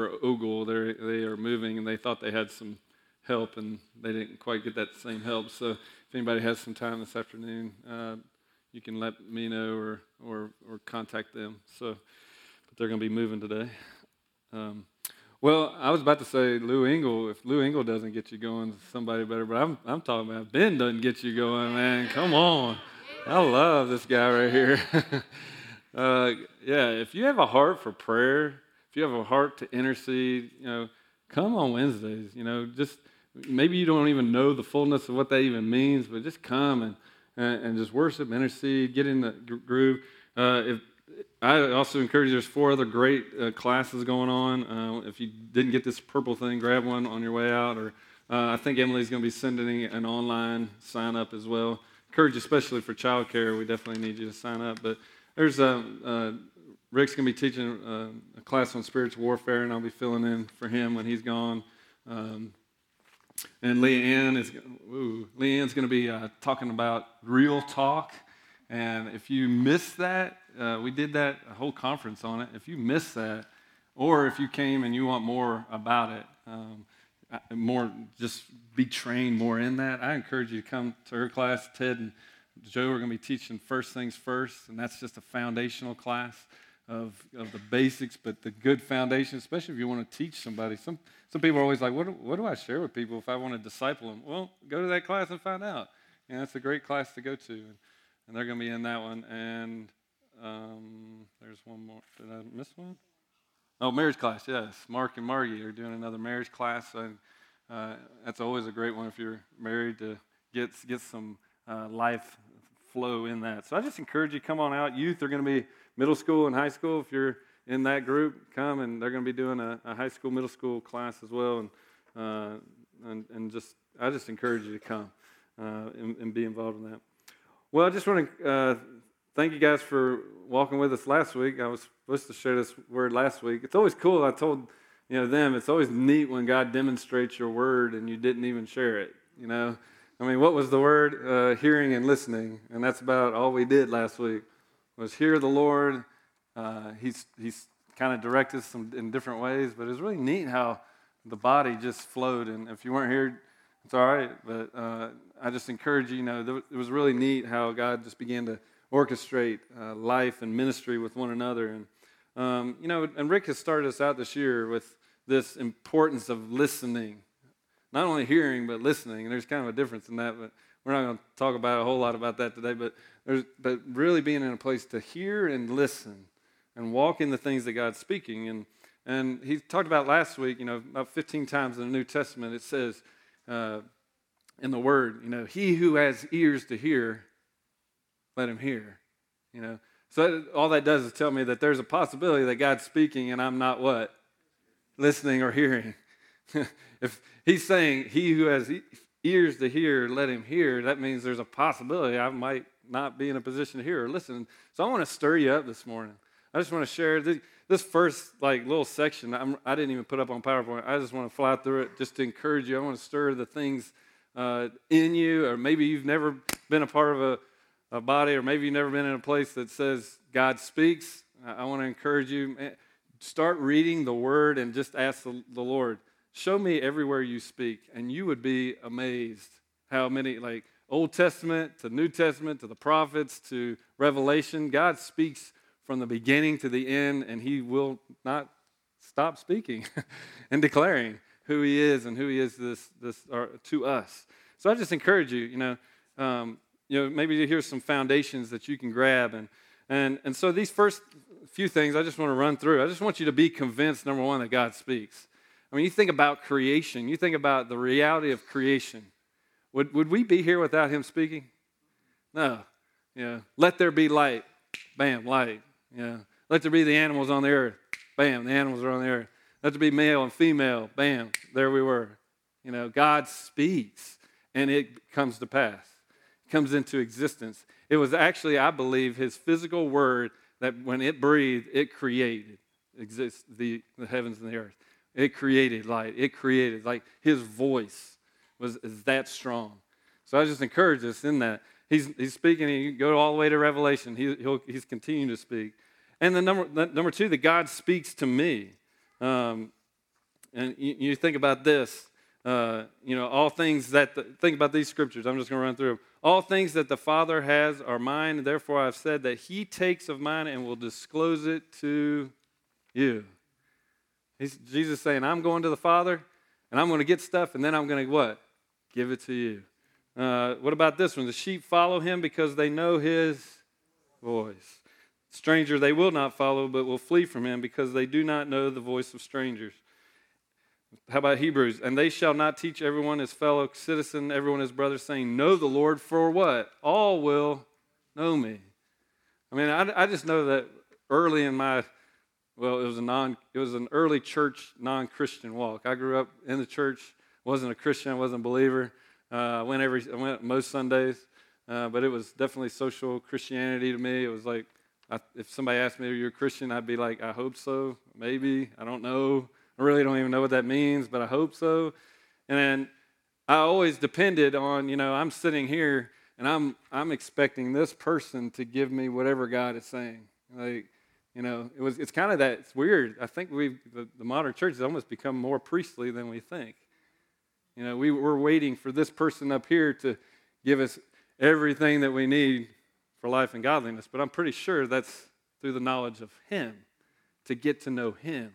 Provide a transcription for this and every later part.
for Ogle. They they are moving, and they thought they had some help, and they didn't quite get that same help. So if anybody has some time this afternoon, uh, you can let me know or or or contact them. So, but they're going to be moving today. Um, well, I was about to say Lou Engle. If Lou Engle doesn't get you going, somebody better. But I'm, I'm talking about Ben doesn't get you going, man. Come on. I love this guy right here. uh, yeah, if you have a heart for prayer, if you have a heart to intercede, you know, come on Wednesdays. You know, just maybe you don't even know the fullness of what that even means, but just come and and, and just worship, intercede, get in the groove. Uh, if I also encourage there's four other great uh, classes going on. Uh, if you didn't get this purple thing, grab one on your way out. Or uh, I think Emily's going to be sending an online sign up as well. Encourage, especially for childcare, we definitely need you to sign up. But there's a, Rick's going to be teaching a, uh, a, class on spiritual warfare, and I'll be filling in for him when he's gone. Um, and Leanne is, ooh, Leanne's going to be talking about real talk. And if you miss that, uh, we did that a whole conference on it. If you missed that, or if you came and you want more about it, um, uh, more just be trained more in that, I encourage you to come to her class. Ted and Joe are going to be teaching first things first, and that's just a foundational class of, of the basics, but the good foundation, especially if you want to teach somebody. Some, some people are always like, what do, what do I share with people if I want to disciple them? Well, go to that class and find out. And it's a great class to go to. And, and they're going to be in that one. And um, there's one more. Did I miss one? Oh, marriage class. Yes, Mark and Margie are doing another marriage class, and uh, that's always a great one if you're married to get get some uh, life flow in that. So I just encourage you come on out. Youth are going to be middle school and high school. If you're in that group, come and they're going to be doing a, a high school, middle school class as well, and uh, and, and just I just encourage you to come uh, and, and, be involved in that. Well, I just want to uh, thank you guys for walking with us last week. I was supposed to share this word last week. It's always cool. I told you know them. It's always neat when God demonstrates your word and you didn't even share it. You know, I mean, what was the word? Uh, hearing and listening, and that's about all we did last week. Was hear the Lord. Uh, he's he's kind of directed some in different ways, but it's really neat how the body just flowed. And if you weren't here, it's all right. But uh, I just encourage you. You know, it was really neat how God just began to orchestrate uh, life and ministry with one another. And, um, you know, and Rick has started us out this year with this importance of listening. Not only hearing, but listening. And there's kind of a difference in that, but we're not going to talk about a whole lot about that today. But, there's, but really being in a place to hear and listen and walk in the things that God's speaking. And, and he talked about last week, you know, about 15 times in the New Testament, it says uh, in the Word, you know, he who has ears to hear, let him hear. You know, so all that does is tell me that there's a possibility that God's speaking and I'm not what listening or hearing. if he's saying he who has ears to hear, let him hear, that means there's a possibility I might not be in a position to hear or listen. So I want to stir you up this morning. I just want to share this, this first like little section. I'm, I did not even put up on PowerPoint. I just want to fly through it just to encourage you. I want to stir the things uh, in you, or maybe you've never been a part of a a body, or maybe you've never been in a place that says God speaks, I want to encourage you start reading the Word and just ask the, the Lord, show me everywhere you speak, and you would be amazed how many, like Old Testament to New Testament to the prophets to Revelation, God speaks from the beginning to the end, and He will not stop speaking and declaring who He is and who He is this, this, to us. So I just encourage you, you know, um, you know, maybe here's some foundations that you can grab. And, and, and so these first few things I just want to run through. I just want you to be convinced, number one, that God speaks. I mean, you think about creation, you think about the reality of creation. Would, would we be here without Him speaking? No. Yeah. Let there be light. Bam, light. Yeah. Let there be the animals on the earth. Bam, the animals are on the earth. Let there be male and female. Bam, there we were. You know, God speaks and it comes to pass comes into existence. It was actually, I believe, his physical word that when it breathed, it created exists the, the heavens and the earth. It created light. It created like his voice was is that strong. So I just encourage us in that. He's, he's speaking, you go all the way to Revelation. He, he's continuing to speak. And the number, number two, that God speaks to me. Um, And you, you think about this. Uh, you know, all things that, the, think about these scriptures. I'm just going to run through them. All things that the Father has are mine, and therefore I've said that He takes of mine and will disclose it to you. He's, Jesus saying, I'm going to the Father, and I'm going to get stuff, and then I'm going to what? Give it to you. Uh, what about this one? The sheep follow him because they know his voice. Stranger they will not follow, but will flee from him because they do not know the voice of strangers. How about Hebrews? And they shall not teach everyone his fellow citizen, everyone his brother, saying, Know the Lord, for what? All will know me. I mean, I, I just know that early in my, well, it was a non, it was an early church non-Christian walk. I grew up in the church, wasn't a Christian, I wasn't a believer. Uh, I went every, I went most Sundays, uh, but it was definitely social Christianity to me. It was like, I, if somebody asked me, "Are you a Christian?" I'd be like, "I hope so, maybe. I don't know." I really don't even know what that means, but I hope so. And then I always depended on, you know, I'm sitting here and I'm I'm expecting this person to give me whatever God is saying. Like, you know, it was it's kind of that it's weird. I think we the, the modern church has almost become more priestly than we think. You know, we're waiting for this person up here to give us everything that we need for life and godliness, but I'm pretty sure that's through the knowledge of Him, to get to know Him.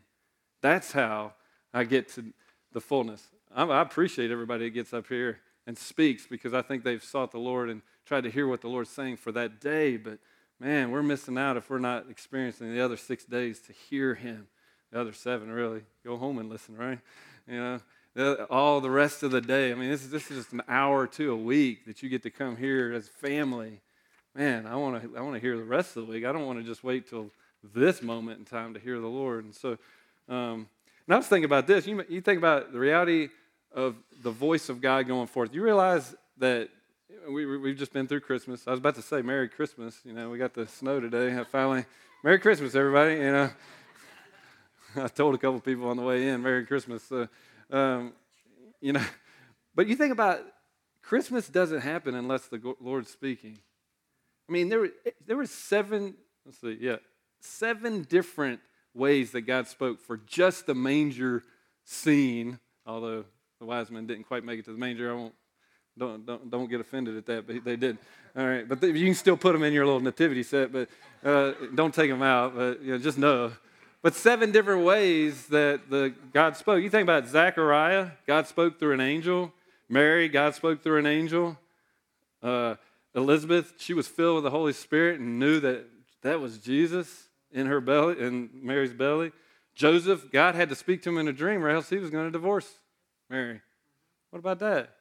That's how I get to the fullness. I appreciate everybody that gets up here and speaks because I think they've sought the Lord and tried to hear what the Lord's saying for that day. But man, we're missing out if we're not experiencing the other six days to hear Him. The other seven, really. Go home and listen, right? You know, all the rest of the day. I mean, this is, this is just an hour or two a week that you get to come here as family. Man, I want to I want to hear the rest of the week. I don't want to just wait till this moment in time to hear the Lord. And so um, and I was thinking about this. You, you think about the reality of the voice of God going forth. You realize that we, we've just been through Christmas. I was about to say Merry Christmas. You know, we got the snow today. Finally, Merry Christmas, everybody. You know, I told a couple people on the way in, Merry Christmas. So, um, you know, but you think about Christmas doesn't happen unless the Lord's speaking. I mean, there were, there were seven, let's see, yeah, seven different ways that God spoke for just the manger scene, although the wise men didn't quite make it to the manger. I won't, don't, don't, don't get offended at that, but they did. All right, but you can still put them in your little nativity set, but uh, don't take them out, but you know, just know. But seven different ways that the God spoke. You think about Zechariah, God spoke through an angel. Mary, God spoke through an angel. Uh, Elizabeth, she was filled with the Holy Spirit and knew that that was Jesus in her belly, in Mary's belly. Joseph, God had to speak to him in a dream, or else he was going to divorce Mary. What about that?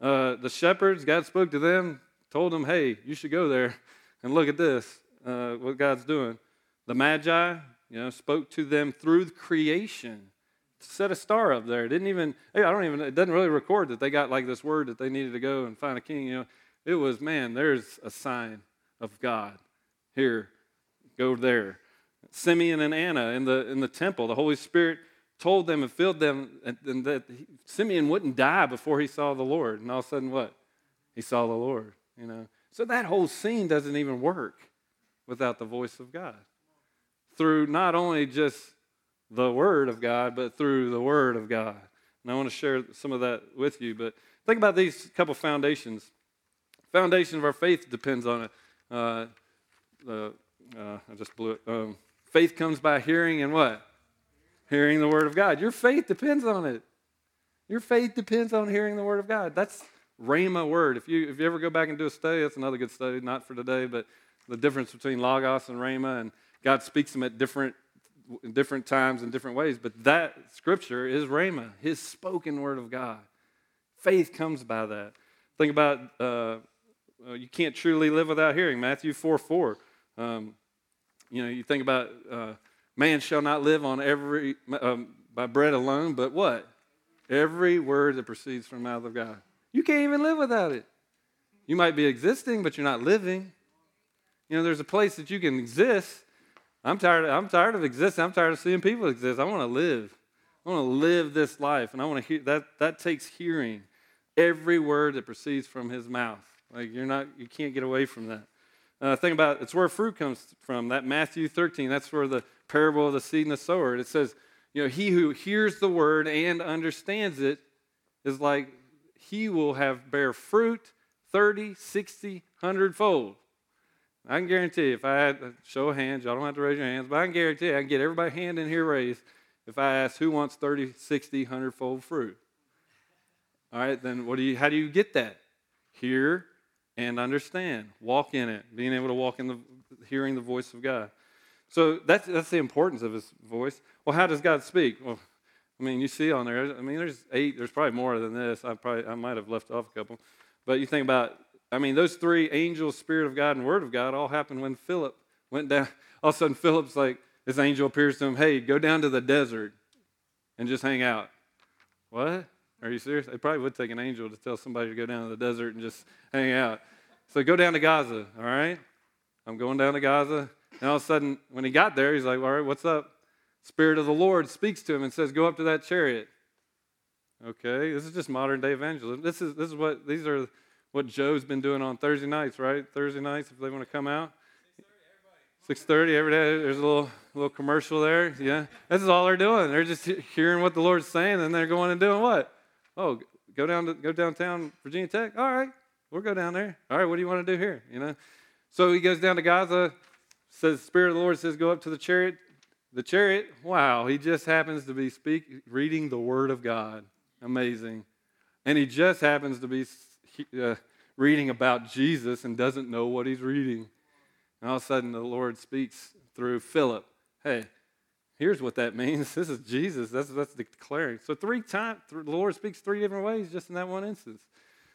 Uh, the shepherds, God spoke to them, told them, hey, you should go there and look at this, uh, what God's doing. The Magi, you know, spoke to them through creation. Set a star up there. It didn't even, I don't even, it doesn't really record that they got like this word that they needed to go and find a king. You know, it was, man, there's a sign of God here go there. Simeon and Anna in the, in the temple, the Holy Spirit told them and filled them, and, and that he, Simeon wouldn't die before he saw the Lord. And all of a sudden, what? He saw the Lord, you know. So that whole scene doesn't even work without the voice of God. Through not only just the Word of God, but through the Word of God. And I want to share some of that with you. But think about these couple foundations. Foundation of our faith depends on it. Uh, uh, I just blew it. Um, faith comes by hearing and what? Hearing the Word of God. Your faith depends on it. Your faith depends on hearing the Word of God. That's Rhema word. If you if you ever go back and do a study, that's another good study, not for today, but the difference between Logos and Rhema, and God speaks them at different different times and different ways. But that scripture is Rhema, His spoken word of God. Faith comes by that. Think about uh, you can't truly live without hearing. Matthew four four. Um, you know, you think about uh, man shall not live on every um, by bread alone, but what? Every word that proceeds from the mouth of God. You can't even live without it. You might be existing, but you're not living. You know, there's a place that you can exist. I'm tired. I'm tired of existing. I'm tired of seeing people exist. I want to live. I want to live this life, and I want to hear that. That takes hearing every word that proceeds from His mouth. Like you're not. You can't get away from that. Uh, think about it's where fruit comes from. That Matthew 13, that's where the parable of the seed and the sower. It says, you You know, he who hears the word and understands it is like he will have bear fruit 30, 60, 100 fold. I can guarantee if I had a show of hands, y'all don't have to raise your hands, but I can guarantee I can get everybody hand in here raised if I ask who wants 30, 60, 100 fold fruit. All right, then what do you how do you get that? Hear and understand. Walk in it, being able to walk in the hearing the voice of God. So that's that's the importance of his voice. Well, how does God speak? Well, I mean, you see on there. I mean, there's eight. There's probably more than this. I probably I might have left off a couple, but you think about. I mean, those three angels, Spirit of God, and Word of God all happened when Philip went down. All of a sudden, Philip's like, this angel appears to him. Hey, go down to the desert and just hang out. What? Are you serious? It probably would take an angel to tell somebody to go down to the desert and just hang out. So go down to Gaza, all right? I'm going down to Gaza. And all of a sudden, when he got there, he's like, all right, what's up? Spirit of the Lord speaks to him and says, go up to that chariot. Okay, this is just modern day evangelism. This is, this is what, these are what Joe's been doing on Thursday nights, right? Thursday nights, if they want to come out. 6.30 every day. There's a little, little commercial there. Yeah, this is all they're doing. They're just hearing what the Lord's saying, and they're going and doing what? Oh, go down to go downtown Virginia Tech. All right, we'll go down there. All right, what do you want to do here? You know. So he goes down to Gaza. Says Spirit of the Lord says, go up to the chariot. The chariot. Wow, he just happens to be speak reading the Word of God. Amazing. And he just happens to be uh, reading about Jesus and doesn't know what he's reading. And all of a sudden, the Lord speaks through Philip. Hey, Here's what that means. This is Jesus. That's that's declaring. So three times the Lord speaks three different ways just in that one instance.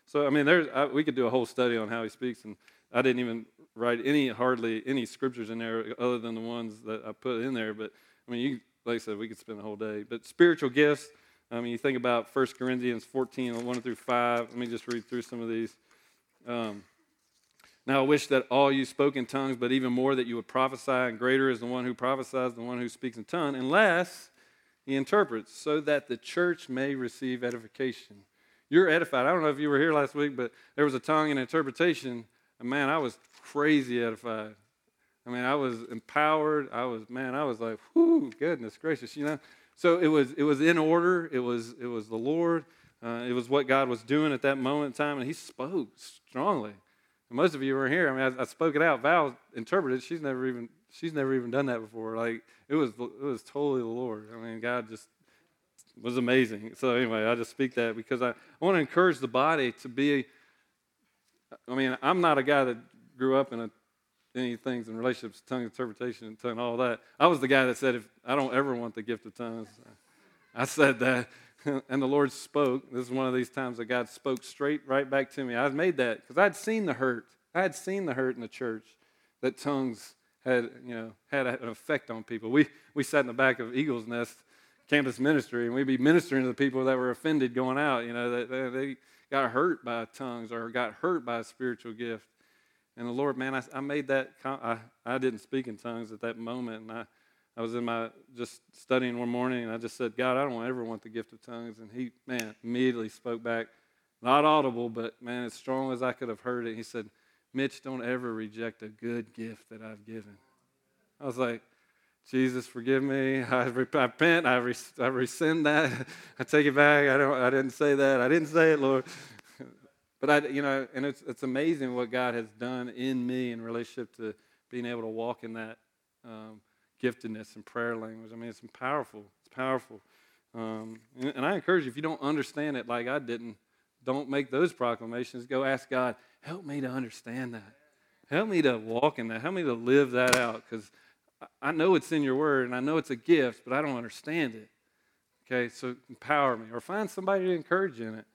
So I mean, there's I, we could do a whole study on how He speaks, and I didn't even write any hardly any scriptures in there other than the ones that I put in there. But I mean, you like I said, we could spend a whole day. But spiritual gifts. I mean, you think about 1 Corinthians 14, 1 through 5. Let me just read through some of these. Um, now I wish that all you spoke in tongues, but even more that you would prophesy, and greater is the one who prophesies, than the one who speaks in tongue, unless he interprets, so that the church may receive edification. You're edified. I don't know if you were here last week, but there was a tongue and interpretation. And man, I was crazy edified. I mean, I was empowered. I was, man, I was like, whoo, goodness gracious, you know. So it was, it was in order. It was, it was the Lord. Uh, it was what God was doing at that moment in time, and He spoke strongly. Most of you were here. I mean, I, I spoke it out. Val interpreted. She's never even she's never even done that before. Like it was it was totally the Lord. I mean, God just was amazing. So anyway, I just speak that because I, I want to encourage the body to be. I mean, I'm not a guy that grew up in a, any things in relationships, tongue interpretation, and tongue, all that. I was the guy that said, if I don't ever want the gift of tongues, I said that. and the Lord spoke. This is one of these times that God spoke straight right back to me. I made that because I'd seen the hurt. I had seen the hurt in the church that tongues had, you know, had an effect on people. We, we sat in the back of Eagle's Nest campus ministry, and we'd be ministering to the people that were offended going out. You know, they, they, got hurt by tongues or got hurt by a spiritual gift. And the Lord, man, I, I made that. I, I didn't speak in tongues at that moment, and I I was in my just studying one morning and I just said, God, I don't ever want the gift of tongues. And he, man, immediately spoke back, not audible, but man, as strong as I could have heard it. He said, Mitch, don't ever reject a good gift that I've given. I was like, Jesus, forgive me. I repent. I, I rescind that. I take it back. I don't. I didn't say that. I didn't say it, Lord. But I, you know, and it's it's amazing what God has done in me in relationship to being able to walk in that. Um, giftedness and prayer language. I mean, it's powerful. It's powerful. Um, and, and I encourage you, if you don't understand it like I didn't, don't make those proclamations. Go ask God, help me to understand that. Help me to walk in that. Help me to live that out because I know it's in your word and I know it's a gift, but I don't understand it. Okay, so empower me or find somebody to encourage you in it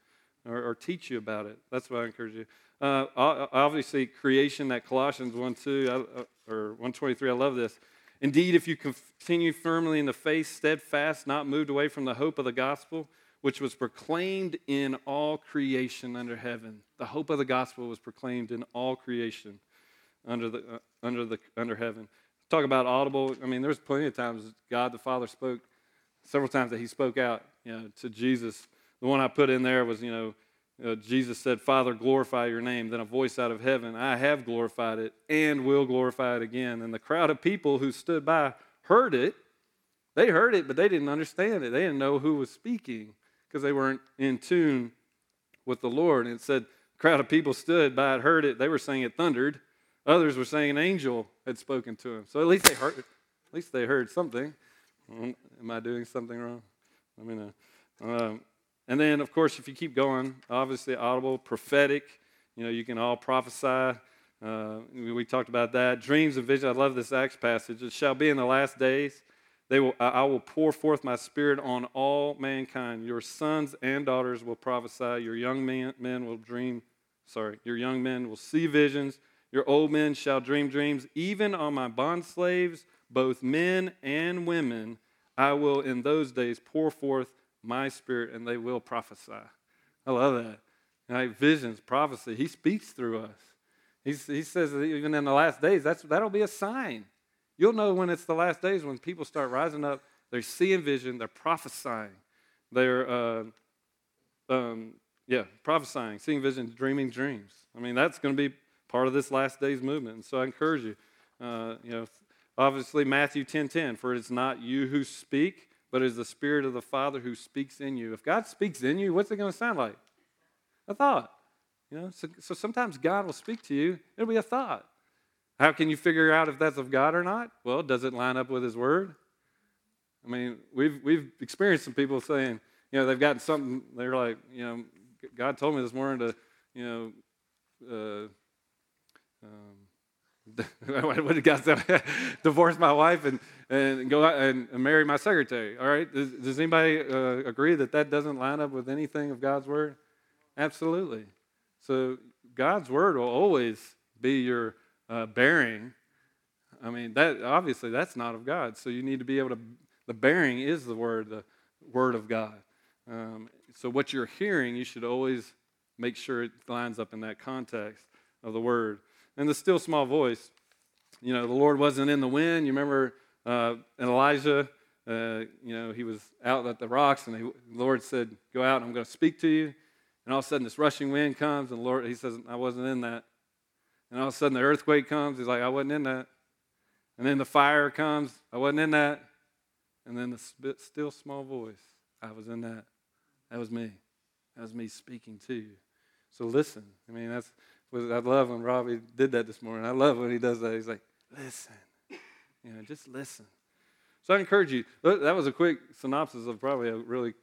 or, or teach you about it. That's what I encourage you. Uh, obviously, creation, that Colossians 1 2 uh, or 123, I love this. Indeed, if you continue firmly in the faith, steadfast, not moved away from the hope of the gospel, which was proclaimed in all creation under heaven. The hope of the gospel was proclaimed in all creation under the uh, under the under heaven. Talk about audible. I mean, there's plenty of times God the Father spoke several times that He spoke out, you know, to Jesus. The one I put in there was, you know, uh, Jesus said, Father, glorify your name. Then a voice out of heaven, I have glorified it and will glorify it again. And the crowd of people who stood by heard it. They heard it, but they didn't understand it. They didn't know who was speaking because they weren't in tune with the Lord. And it said, crowd of people stood by it, heard it. They were saying it thundered. Others were saying an angel had spoken to him. So at least they heard, at least they heard something. Am I doing something wrong? Let me know. Um, and then, of course, if you keep going, obviously audible, prophetic. You know, you can all prophesy. Uh, we talked about that. Dreams and visions. I love this Acts passage. It shall be in the last days. They will, I will pour forth my spirit on all mankind. Your sons and daughters will prophesy. Your young men, men will dream. Sorry, your young men will see visions. Your old men shall dream dreams. Even on my bond slaves, both men and women, I will in those days pour forth my spirit, and they will prophesy. I love that. Like visions, prophecy. He speaks through us. He's, he says that even in the last days, that's, that'll be a sign. You'll know when it's the last days when people start rising up. They're seeing vision. They're prophesying. They're, uh, um, yeah, prophesying, seeing vision, dreaming dreams. I mean, that's going to be part of this last days movement. And so I encourage you. Uh, you know, obviously Matthew 10:10. 10, 10, For it is not you who speak, but is the Spirit of the Father who speaks in you. If God speaks in you, what's it going to sound like? A thought. You know, so, so sometimes God will speak to you. It'll be a thought. How can you figure out if that's of God or not? Well, does it line up with His Word? I mean, we've we've experienced some people saying, you know, they've gotten something. They're like, you know, God told me this morning to, you know, uh, um, what did God say? Divorce my wife and, and go out and, marry my secretary. All right. Does, does anybody uh, agree that that doesn't line up with anything of God's word? Absolutely. So God's word will always be your uh, bearing. I mean, that obviously that's not of God. So you need to be able to. The bearing is the word, the word of God. Um, so what you're hearing, you should always make sure it lines up in that context of the word. And the still small voice. You know, the Lord wasn't in the wind. You remember uh, Elijah. Uh, you know, he was out at the rocks, and the Lord said, "Go out. I'm going to speak to you." And all of a sudden, this rushing wind comes, and the Lord, He says, I wasn't in that. And all of a sudden, the earthquake comes. He's like, I wasn't in that. And then the fire comes. I wasn't in that. And then the still small voice. I was in that. That was me. That was me speaking to you. So listen. I mean, that's I love when Robbie did that this morning. I love when he does that. He's like, listen. You know, just listen. So I encourage you. That was a quick synopsis of probably a really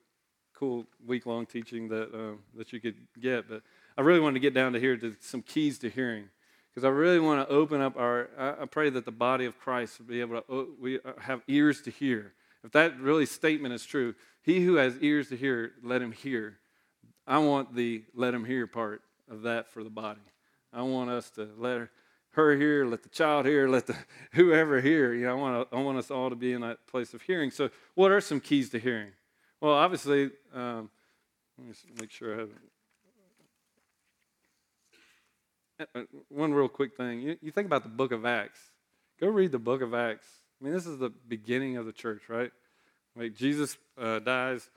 cool week long teaching that, um, that you could get. But I really want to get down to here to some keys to hearing. Because I really want to open up our, I pray that the body of Christ will be able to we uh, have ears to hear. If that really statement is true, he who has ears to hear, let him hear. I want the let him hear part of that for the body. I want us to let her, her hear, let the child hear, let the whoever hear. You know, I want, I want us all to be in that place of hearing. So, what are some keys to hearing? Well, obviously, um, let me make sure I have uh, uh, one real quick thing. You, you think about the book of Acts. Go read the book of Acts. I mean, this is the beginning of the church, right? Like Jesus uh, dies.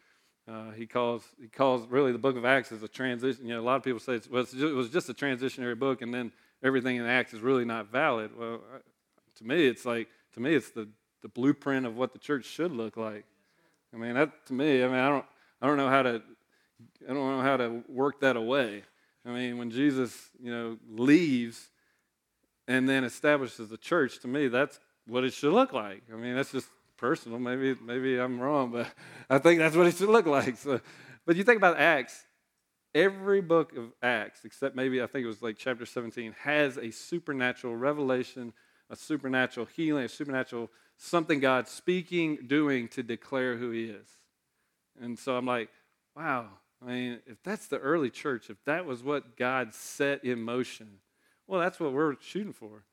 Uh, he calls he calls really the book of Acts is a transition. You know, a lot of people say well, it was just a transitionary book, and then everything in Acts is really not valid. Well, to me, it's like to me, it's the the blueprint of what the church should look like. I mean, that to me, I mean, I don't, I don't know how to, I don't know how to work that away. I mean, when Jesus, you know, leaves and then establishes the church, to me, that's what it should look like. I mean, that's just personal. Maybe, maybe I'm wrong, but I think that's what it should look like. So, but you think about Acts. Every book of Acts, except maybe I think it was like chapter 17, has a supernatural revelation, a supernatural healing, a supernatural something God's speaking, doing to declare who He is. And so I'm like, wow, I mean, if that's the early church, if that was what God set in motion, well, that's what we're shooting for,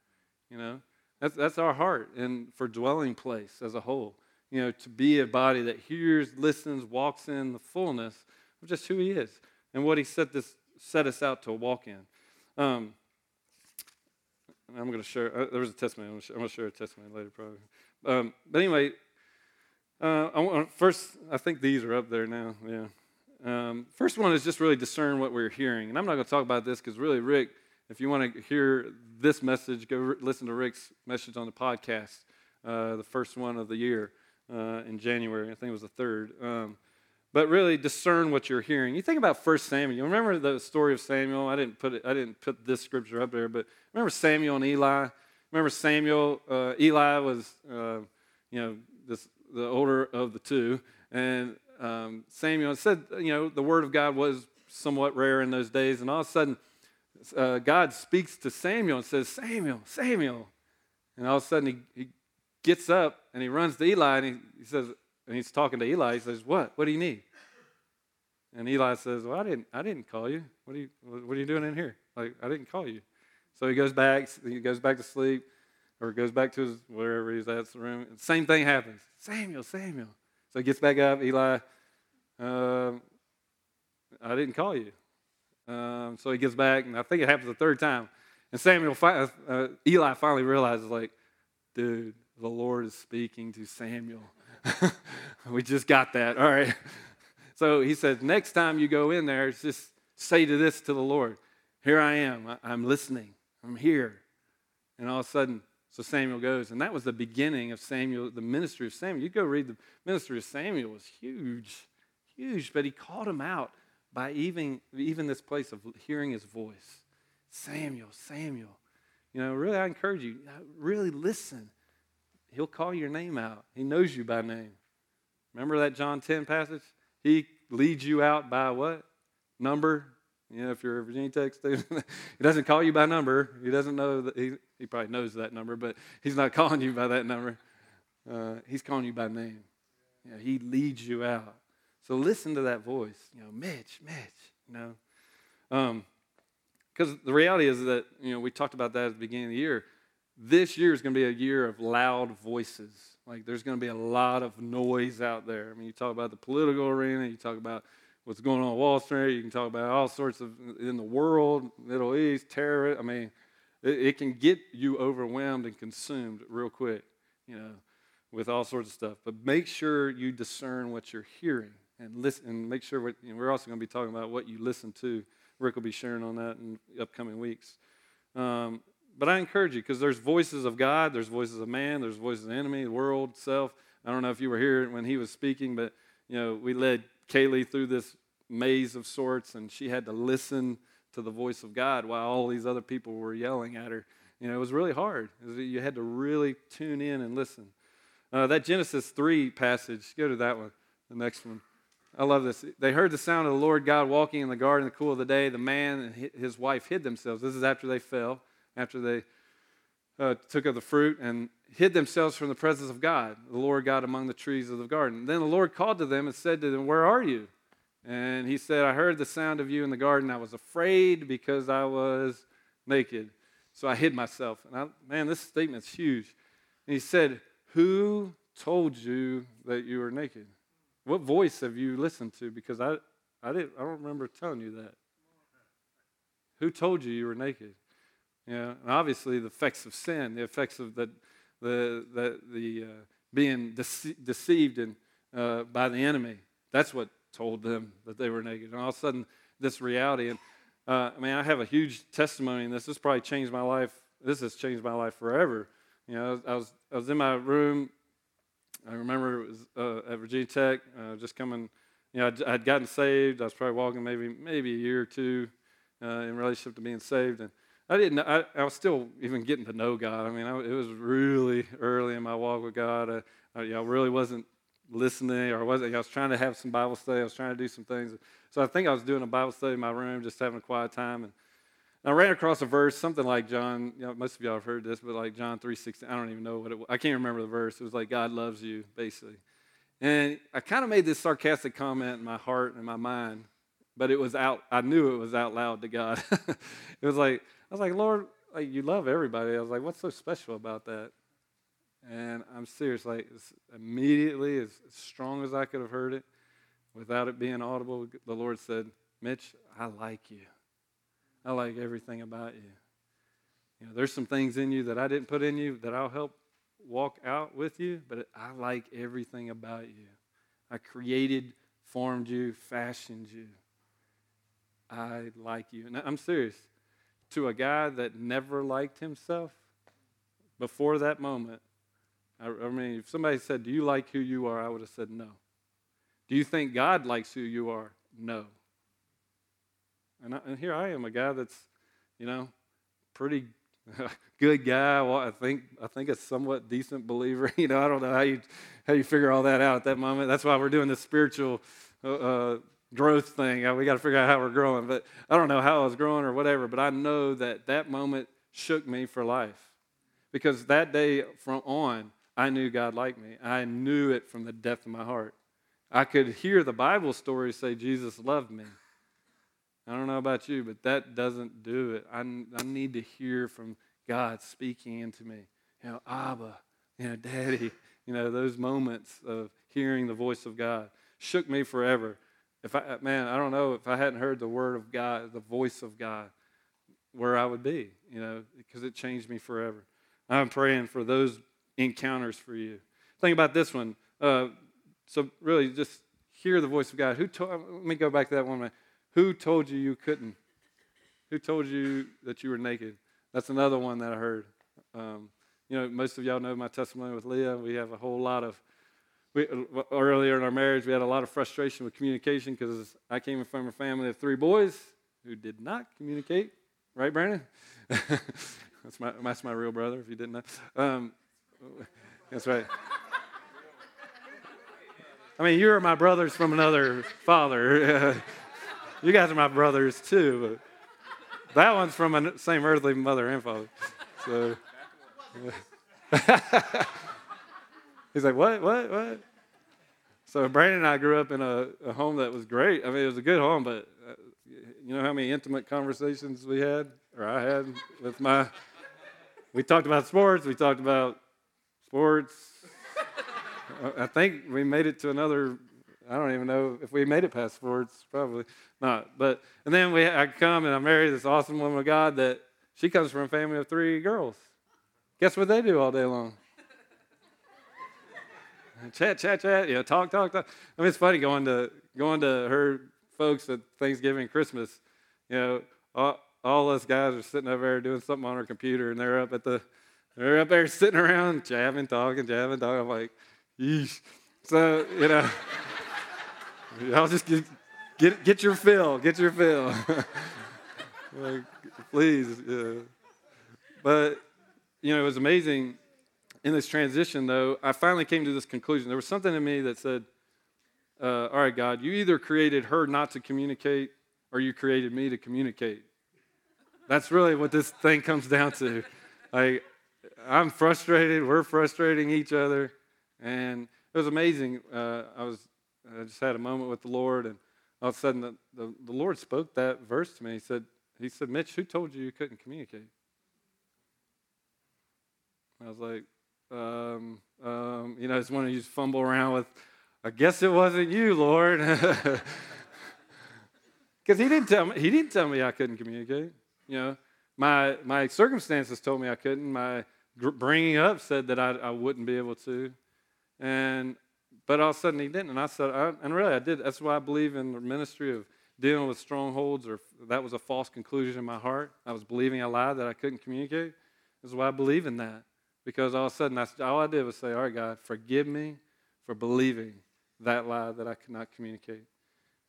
you know? That's, that's our heart and for dwelling place as a whole, you know, to be a body that hears, listens, walks in the fullness of just who He is and what He set, this, set us out to walk in. Um, I'm going to share, uh, there was a testimony. I'm going to share a testimony later, probably. Um, but anyway, uh, I want, first, I think these are up there now. Yeah. Um, first one is just really discern what we're hearing. And I'm not going to talk about this because really, Rick, if you want to hear this message, go listen to Rick's message on the podcast, uh, the first one of the year. uh, in January. I think it was the third. Um, but really discern what you're hearing. You think about First Samuel. You remember the story of Samuel? I didn't put it, I didn't put this scripture up there, but remember Samuel and Eli. Remember Samuel? Uh, Eli was, uh, you know, this, the older of the two, and um, Samuel said, you know, the word of God was somewhat rare in those days, and all of a sudden, uh, God speaks to Samuel and says, Samuel, Samuel, and all of a sudden he, he gets up and he runs to Eli and he, he says, and he's talking to Eli. He says, "What? What do you need?" And Eli says, "Well, I didn't. I didn't call you. What are you? What are you doing in here? Like, I didn't call you." So he goes back. He goes back to sleep, or goes back to his wherever he's at the room. Same thing happens. Samuel, Samuel. So he gets back up. Eli, uh, I didn't call you. Um, so he gets back, and I think it happens the third time. And Samuel, uh, Eli finally realizes, like, dude, the Lord is speaking to Samuel. we just got that. All right. So he says, next time you go in there, just say to this to the Lord, Here I am. I'm listening. I'm here. And all of a sudden, so Samuel goes. And that was the beginning of Samuel, the ministry of Samuel. You go read the ministry of Samuel was huge, huge. But he called him out by even, even this place of hearing his voice. Samuel, Samuel. You know, really, I encourage you, really listen He'll call your name out. He knows you by name. Remember that John 10 passage? He leads you out by what? Number. You know, if you're a Virginia Tech student, he doesn't call you by number. He doesn't know that he, he probably knows that number, but he's not calling you by that number. Uh, he's calling you by name. He leads you out. So listen to that voice. You know, Mitch, Mitch. You know, because um, the reality is that you know we talked about that at the beginning of the year this year is going to be a year of loud voices. Like there's going to be a lot of noise out there. I mean, you talk about the political arena, you talk about what's going on Wall Street, you can talk about all sorts of in the world, Middle East, terror. I mean, it, it can get you overwhelmed and consumed real quick, you know, with all sorts of stuff. But make sure you discern what you're hearing and listen, and make sure we're also going to be talking about what you listen to. Rick will be sharing on that in upcoming weeks. Um, but I encourage you because there's voices of God, there's voices of man, there's voices of the enemy, the world, self. I don't know if you were here when he was speaking, but you know, we led Kaylee through this maze of sorts, and she had to listen to the voice of God while all these other people were yelling at her. You know, it was really hard. Was, you had to really tune in and listen. Uh, that Genesis 3 passage, go to that one, the next one. I love this. They heard the sound of the Lord God walking in the garden in the cool of the day. The man and his wife hid themselves. This is after they fell after they uh, took of the fruit and hid themselves from the presence of God, the Lord God among the trees of the garden. Then the Lord called to them and said to them, Where are you? And he said, I heard the sound of you in the garden. I was afraid because I was naked. So I hid myself. And I, man, this statement's huge. And he said, Who told you that you were naked? What voice have you listened to? Because I, I, didn't, I don't remember telling you that. Who told you you were naked? Know, and obviously the effects of sin, the effects of the, the, the, the uh, being dece- deceived in, uh, by the enemy. That's what told them that they were naked. And all of a sudden, this reality. And uh, I mean, I have a huge testimony in this. This probably changed my life. This has changed my life forever. You know, I was, I was in my room. I remember it was uh, at Virginia Tech, uh, just coming. You know, I'd, I'd, gotten saved. I was probably walking maybe maybe a year or two uh, in relationship to being saved, and I didn't. I, I, was still even getting to know God. I mean, I, it was really early in my walk with God. I, I you know, really wasn't listening, or wasn't. I was trying to have some Bible study. I was trying to do some things. So I think I was doing a Bible study in my room, just having a quiet time, and I ran across a verse, something like John. You know, most of y'all have heard this, but like John three sixteen. I don't even know what it. was. I can't remember the verse. It was like God loves you, basically. And I kind of made this sarcastic comment in my heart and my mind, but it was out. I knew it was out loud to God. it was like I was like, Lord, like you love everybody. I was like, what's so special about that? And I'm serious. Like immediately, as strong as I could have heard it, without it being audible, the Lord said, Mitch, I like you. I like everything about you. You know, there's some things in you that I didn't put in you that I'll help walk out with you, but I like everything about you. I created, formed you, fashioned you. I like you. And I'm serious to a guy that never liked himself, before that moment, I, I mean, if somebody said, Do you like who you are? I would have said no. Do you think God likes who you are? No. And, I, and here I am, a guy that's, you know, pretty good guy. Well, I think I think a somewhat decent believer. You know, I don't know how you how you figure all that out at that moment. That's why we're doing this spiritual uh, uh growth thing. Uh, we got to figure out how we're growing. But I don't know how I was growing or whatever. But I know that that moment shook me for life because that day from on, I knew God liked me. I knew it from the depth of my heart. I could hear the Bible stories say Jesus loved me. I don't know about you, but that doesn't do it. I, I need to hear from God speaking into me. You know, Abba, you know, Daddy, you know, those moments of hearing the voice of God shook me forever. If I, man, I don't know if I hadn't heard the word of God, the voice of God, where I would be, you know, because it changed me forever. I'm praying for those encounters for you. Think about this one. Uh, so really, just hear the voice of God. Who told? Let me go back to that one. Minute. Who told you you couldn't? Who told you that you were naked? That's another one that I heard. Um, you know, most of y'all know my testimony with Leah. We have a whole lot of. We, earlier in our marriage, we had a lot of frustration with communication because I came from a family of three boys who did not communicate. Right, Brandon? that's my that's my real brother. If you didn't know, um, that's right. I mean, you're my brothers from another father. you guys are my brothers too, but that one's from the same earthly mother and father. So he's like, what, what, what? So Brandon and I grew up in a, a, home that was great. I mean, it was a good home, but uh, you know how many intimate conversations we had, or I had with my. We talked about sports. We talked about sports. I think we made it to another. I don't even know if we made it past sports. Probably not. But and then we I come and I marry this awesome woman of God that she comes from a family of three girls. Guess what they do all day long? chat, chat, chat. Know, talk, talk, talk. I mean, it's funny going to going to her folks at Thanksgiving Christmas. You know, all, all us guys are sitting over there doing something on our computer, and they're up at the they're up there sitting around jabbing, talking, jabbing, talking. I'm like, yeesh. So, you know, y'all just get, get, get your fill, get your fill. like, please. Yeah. But, you know, it was amazing in this transition, though. I finally came to this conclusion. There was something in me that said, uh, all right, God, you either created her not to communicate or you created me to communicate. That's really what this thing comes down to. Like, I'm frustrated. We're frustrating each other. And it was amazing. Uh, I was I just had a moment with the Lord, and all of a sudden the, the, the, Lord spoke that verse to me. He said, He said, Mitch, who told you you couldn't communicate? I was like, um, um, you know, I just one to just fumble around with, I guess it wasn't you, Lord. Because he didn't tell me he didn't tell me I couldn't communicate. You know, my my circumstances told me I couldn't. My bringing up said that I, I wouldn't be able to. And but all of a sudden he didn't. And I said, I, and really I did. That's why I believe in the ministry of dealing with strongholds, or that was a false conclusion in my heart. I was believing a lie that I couldn't communicate. That's why I believe in that. Because all of a sudden, all I did was say, All right, God, forgive me for believing that lie that I could not communicate.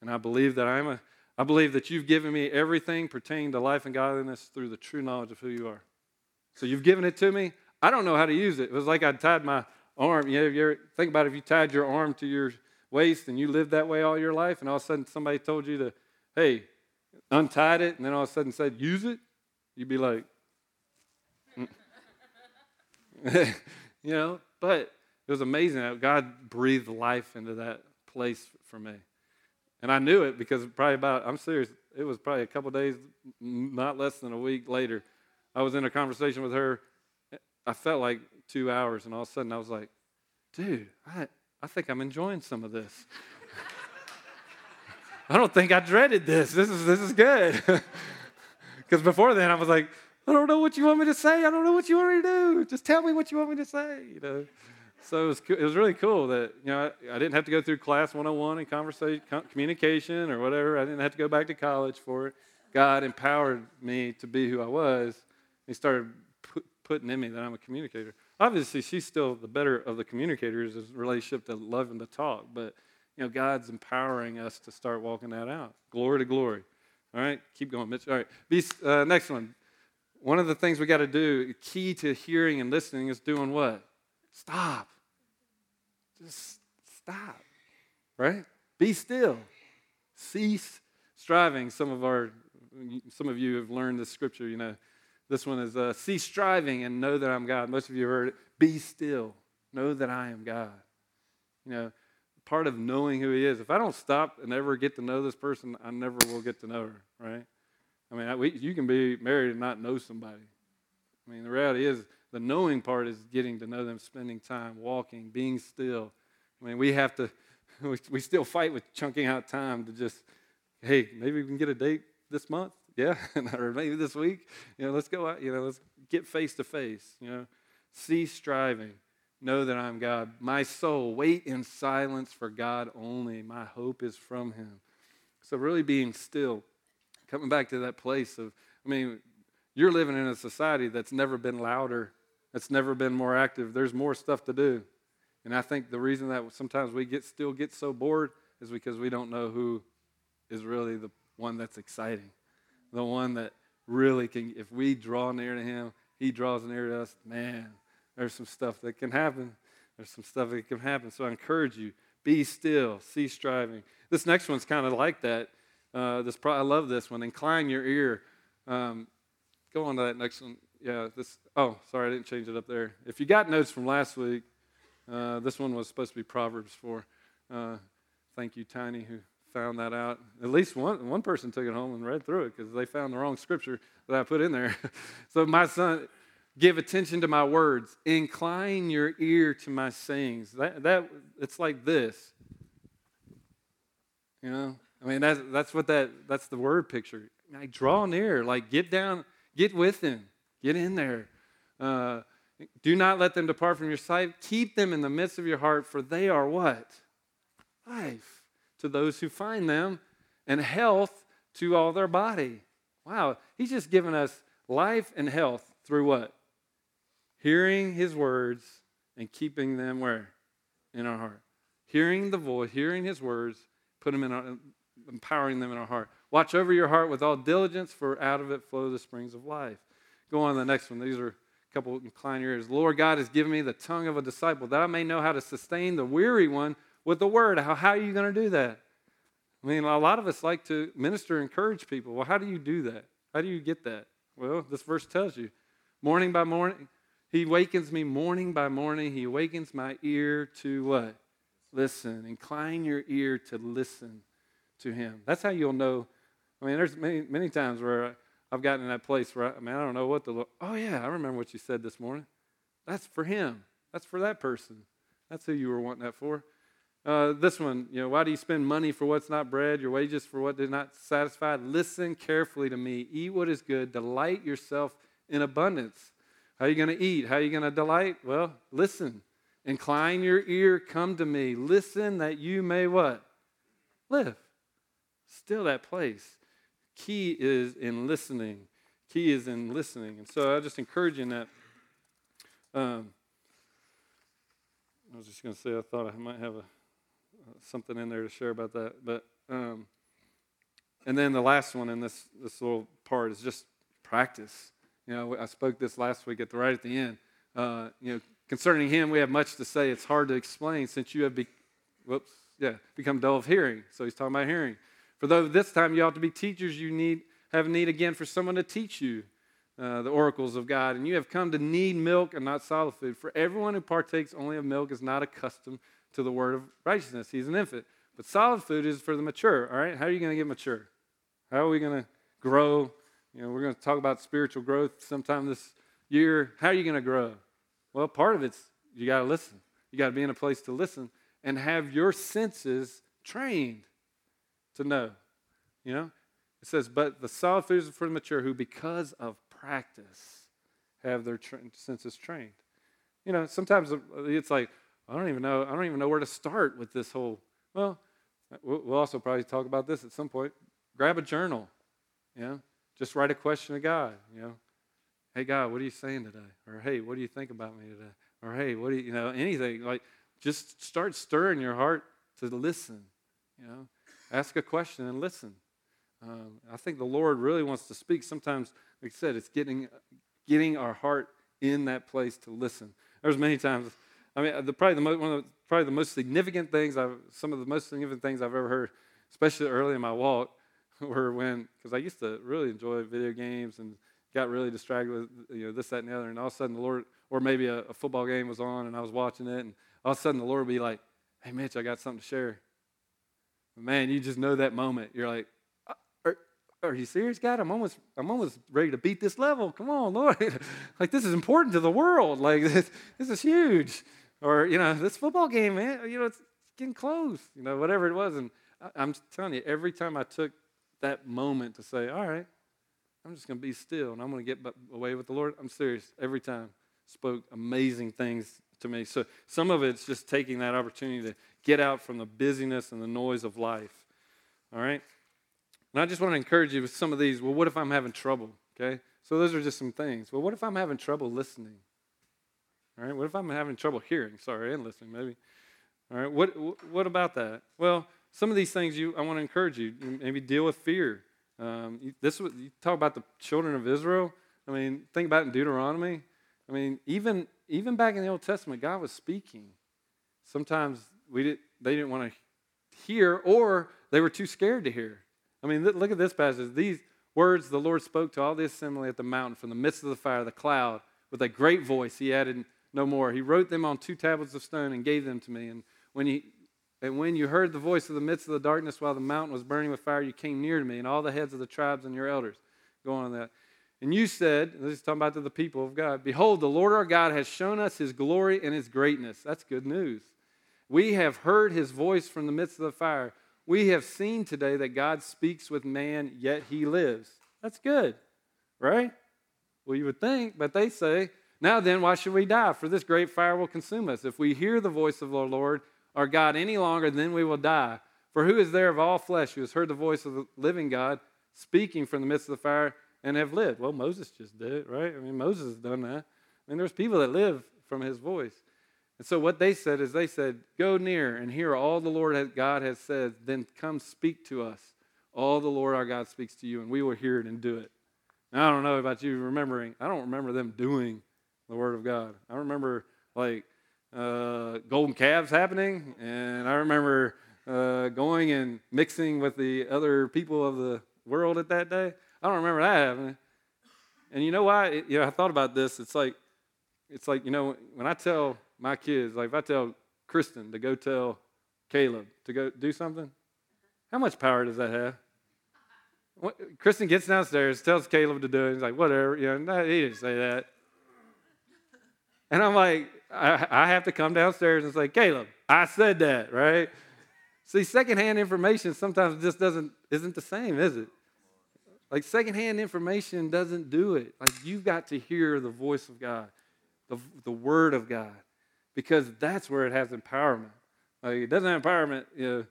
And I believe that I'm a, I believe that you've given me everything pertaining to life and godliness through the true knowledge of who you are. So you've given it to me. I don't know how to use it. It was like I tied my arm. You know, you ever, think about if you tied your arm to your waist and you lived that way all your life, and all of a sudden somebody told you to, hey, untied it, and then all of a sudden said, use it, you'd be like, mm. you know, but it was amazing that God breathed life into that place for me. And I knew it because probably about, I'm serious, it was probably a couple days, not less than a week later, I was in a conversation with her. I felt like two hours, and all of a sudden I was like, dude, I, I think I'm enjoying some of this. I don't think I dreaded this. This is, this is good. Because before then I was like, I don't know what you want me to say. I don't know what you want me to do. Just tell me what you want me to say. You know. So it was, it was really cool that you know I, I didn't have to go through class 101 and conversation, communication or whatever. I didn't have to go back to college for it. God empowered me to be who I was. He started putting in me that I'm a communicator. Obviously she's still the better of the communicators in relationship to loving to talk, but you know, God's empowering us to start walking that out. Glory to glory. All right, keep going, Mitch. All right, Be, uh, next one. One of the things we got to do, key to hearing and listening, is doing what? Stop. Just stop. Right? Be still. Cease striving. Some of our, some of you have learned this scripture. You know, this one is uh, cease striving and know that I'm God. Most of you have heard it. Be still. Know that I am God. You know, part of knowing who He is. If I don't stop and ever get to know this person, I never will get to know her. Right? I mean, I, we, you can be married and not know somebody. I mean, the reality is the knowing part is getting to know them, spending time, walking, being still. I mean, we have to. We, we still fight with chunking out time to just, hey, maybe we can get a date this month yeah, or maybe this week, you know, let's go out, you know, let's get face to face, you know, cease striving, know that I'm God. My soul, wait in silence for God only. My hope is from Him. So, really being still, coming back to that place of, I mean, you're living in a society that's never been louder, that's never been more active. There's more stuff to do. And I think the reason that sometimes we get still get so bored is because we don't know who is really the one that's exciting the one that really can, if we draw near to him, he draws near to us. Man, there's some stuff that can happen. There's some stuff that can happen. So I encourage you, be still, cease striving. This next one's kind of like that. Uh, this pro- I love this one. Incline your ear. Um, go on to that next one. Yeah, this. Oh, sorry, I didn't change it up there. If you got notes from last week, uh, this one was supposed to be Proverbs 4. Uh, thank you, Tiny, who found that out. At least one, one person took it home and read through it because they found the wrong scripture that I put in there. so, my son, give attention to my words, incline your ear to my sayings. That, that, it's like this. You know, I mean, that's, that's what that, that's the word picture. Like, draw near, like, get down, get with him, get in there. Uh, do not let them depart from your sight. Keep them in the midst of your heart, for they are what? Life to those who find them, and health to all their body. Wow, he's just given us life and health through what? Hearing his words and keeping them where? In our heart. Hearing the voice, hearing his words, put them in our, empowering them in our heart. Watch over your heart with all diligence, for out of it flow the springs of life. Go on to the next one. These are a couple incline your ears. Lord God has given me the tongue of a disciple, that I may know how to sustain the weary one with the word. How, how are you going to do that? I mean, a lot of us like to minister, and encourage people. Well, how do you do that? How do you get that? Well, this verse tells you morning by morning, he wakens me morning by morning. He awakens my ear to what? Listen. Incline your ear to listen to him. That's how you'll know. I mean, there's many, many times where I've gotten in that place where I, I mean, I don't know what the Lord, oh, yeah, I remember what you said this morning. That's for him. That's for that person. That's who you were wanting that for. Uh, this one, you know, why do you spend money for what's not bread, your wages for what did not satisfy? Listen carefully to me. Eat what is good. Delight yourself in abundance. How are you going to eat? How are you going to delight? Well, listen. Incline your ear. Come to me. Listen that you may what? Live. Still that place. Key is in listening. Key is in listening. And so I just encourage you in that. Um, I was just going to say, I thought I might have a something in there to share about that. But um, and then the last one in this this little part is just practice. You know, I spoke this last week at the right at the end. Uh, you know, concerning him, we have much to say. It's hard to explain since you have be, whoops, yeah, become dull of hearing. So he's talking about hearing. For though this time you ought to be teachers, you need have need again for someone to teach you uh, the oracles of God, and you have come to need milk and not solid food. For everyone who partakes only of milk is not accustomed to the word of righteousness. He's an infant. But solid food is for the mature, all right? How are you going to get mature? How are we going to grow? You know, we're going to talk about spiritual growth sometime this year. How are you going to grow? Well, part of it's you got to listen. You got to be in a place to listen and have your senses trained to know. You know, it says, but the solid food is for the mature who, because of practice, have their tra- senses trained. You know, sometimes it's like, I don't even know. I don't even know where to start with this whole. Well, we'll also probably talk about this at some point. Grab a journal. You know, just write a question to God. You know, hey God, what are you saying today? Or hey, what do you think about me today? or hey, what do you, you know, anything. Like, just start stirring your heart to listen. You know, ask a question and listen. Um, I think the Lord really wants to speak. Sometimes, like I said, it's getting getting our heart in that place to listen. There's many times. I mean, the, probably the most, one of the, probably the most significant things I've some of the most significant things I've ever heard, especially early in my walk, were when because I used to really enjoy video games and got really distracted with you know this that and the other, and all of a sudden the Lord, or maybe a, a football game was on and I was watching it, and all of a sudden the Lord would be like, "Hey Mitch, I got something to share." Man, you just know that moment. You're like, uh, are you serious, God? I'm almost, I'm almost ready to beat this level. Come on, Lord. like, this is important to the world. Like, this, this is huge. Or, you know, this football game, man, you know, it's getting close, you know, whatever it was. And I, am telling you, every time I took that moment to say, all right, I'm just going to be still and I'm going to get away with the Lord, I'm serious. Every time spoke amazing things to me. So some of it's just taking that opportunity to get out from the busyness and the noise of life. All right? And I just want to encourage you with some of these. Well, what if I'm having trouble? Okay? So those are just some things. Well, what if I'm having trouble listening? All right? What if I'm having trouble hearing? Sorry, and listening, maybe. All right? What, what about that? Well, some of these things you, I want to encourage you. Maybe deal with fear. Um, this you talk about the children of Israel. I mean, think about in Deuteronomy. I mean, even even back in the Old Testament, God was speaking. Sometimes we did, they didn't want to hear, or they were too scared to hear. I mean, look at this passage. These words the Lord spoke to all the assembly at the mountain from the midst of the fire, the cloud, with a great voice. He added no more. He wrote them on two tablets of stone and gave them to me. And when he and when you heard the voice of the midst of the darkness while the mountain was burning with fire, you came near to me, and all the heads of the tribes and your elders. Go on that. And you said, this is talking about to the people of God, Behold, the Lord our God has shown us his glory and his greatness. That's good news. We have heard his voice from the midst of the fire. We have seen today that God speaks with man, yet he lives. That's good, right? Well, you would think, but they say, Now then, why should we die? For this great fire will consume us. If we hear the voice of our Lord, our God, any longer, then we will die. For who is there of all flesh who has heard the voice of the living God speaking from the midst of the fire and have lived? Well, Moses just did it, right? I mean, Moses has done that. I mean, there's people that live from his voice. And so what they said is they said, Go near and hear all the Lord God has said, then come speak to us. All the Lord our God speaks to you, and we will hear it and do it. Now, I don't know about you remembering. I don't remember them doing the Word of God. I remember like uh, golden calves happening, and I remember uh, going and mixing with the other people of the world at that day. I don't remember that happening. And you know why? It, you know, I thought about this. It's like, it's like you know, when I tell my kids, like if I tell Kristen to go tell Caleb to go do something, how much power does that have? What, Kristen gets downstairs, tells Caleb to do it. He's like, whatever. You know, no, he didn't say that. And I'm like, I, I have to come downstairs and say, Caleb, I said that, right? See, secondhand information sometimes just doesn't isn't the same, is it? Like secondhand information doesn't do it. Like you've got to hear the voice of God, the, the word of God because that's where it has empowerment. Like it doesn't have empowerment. You know,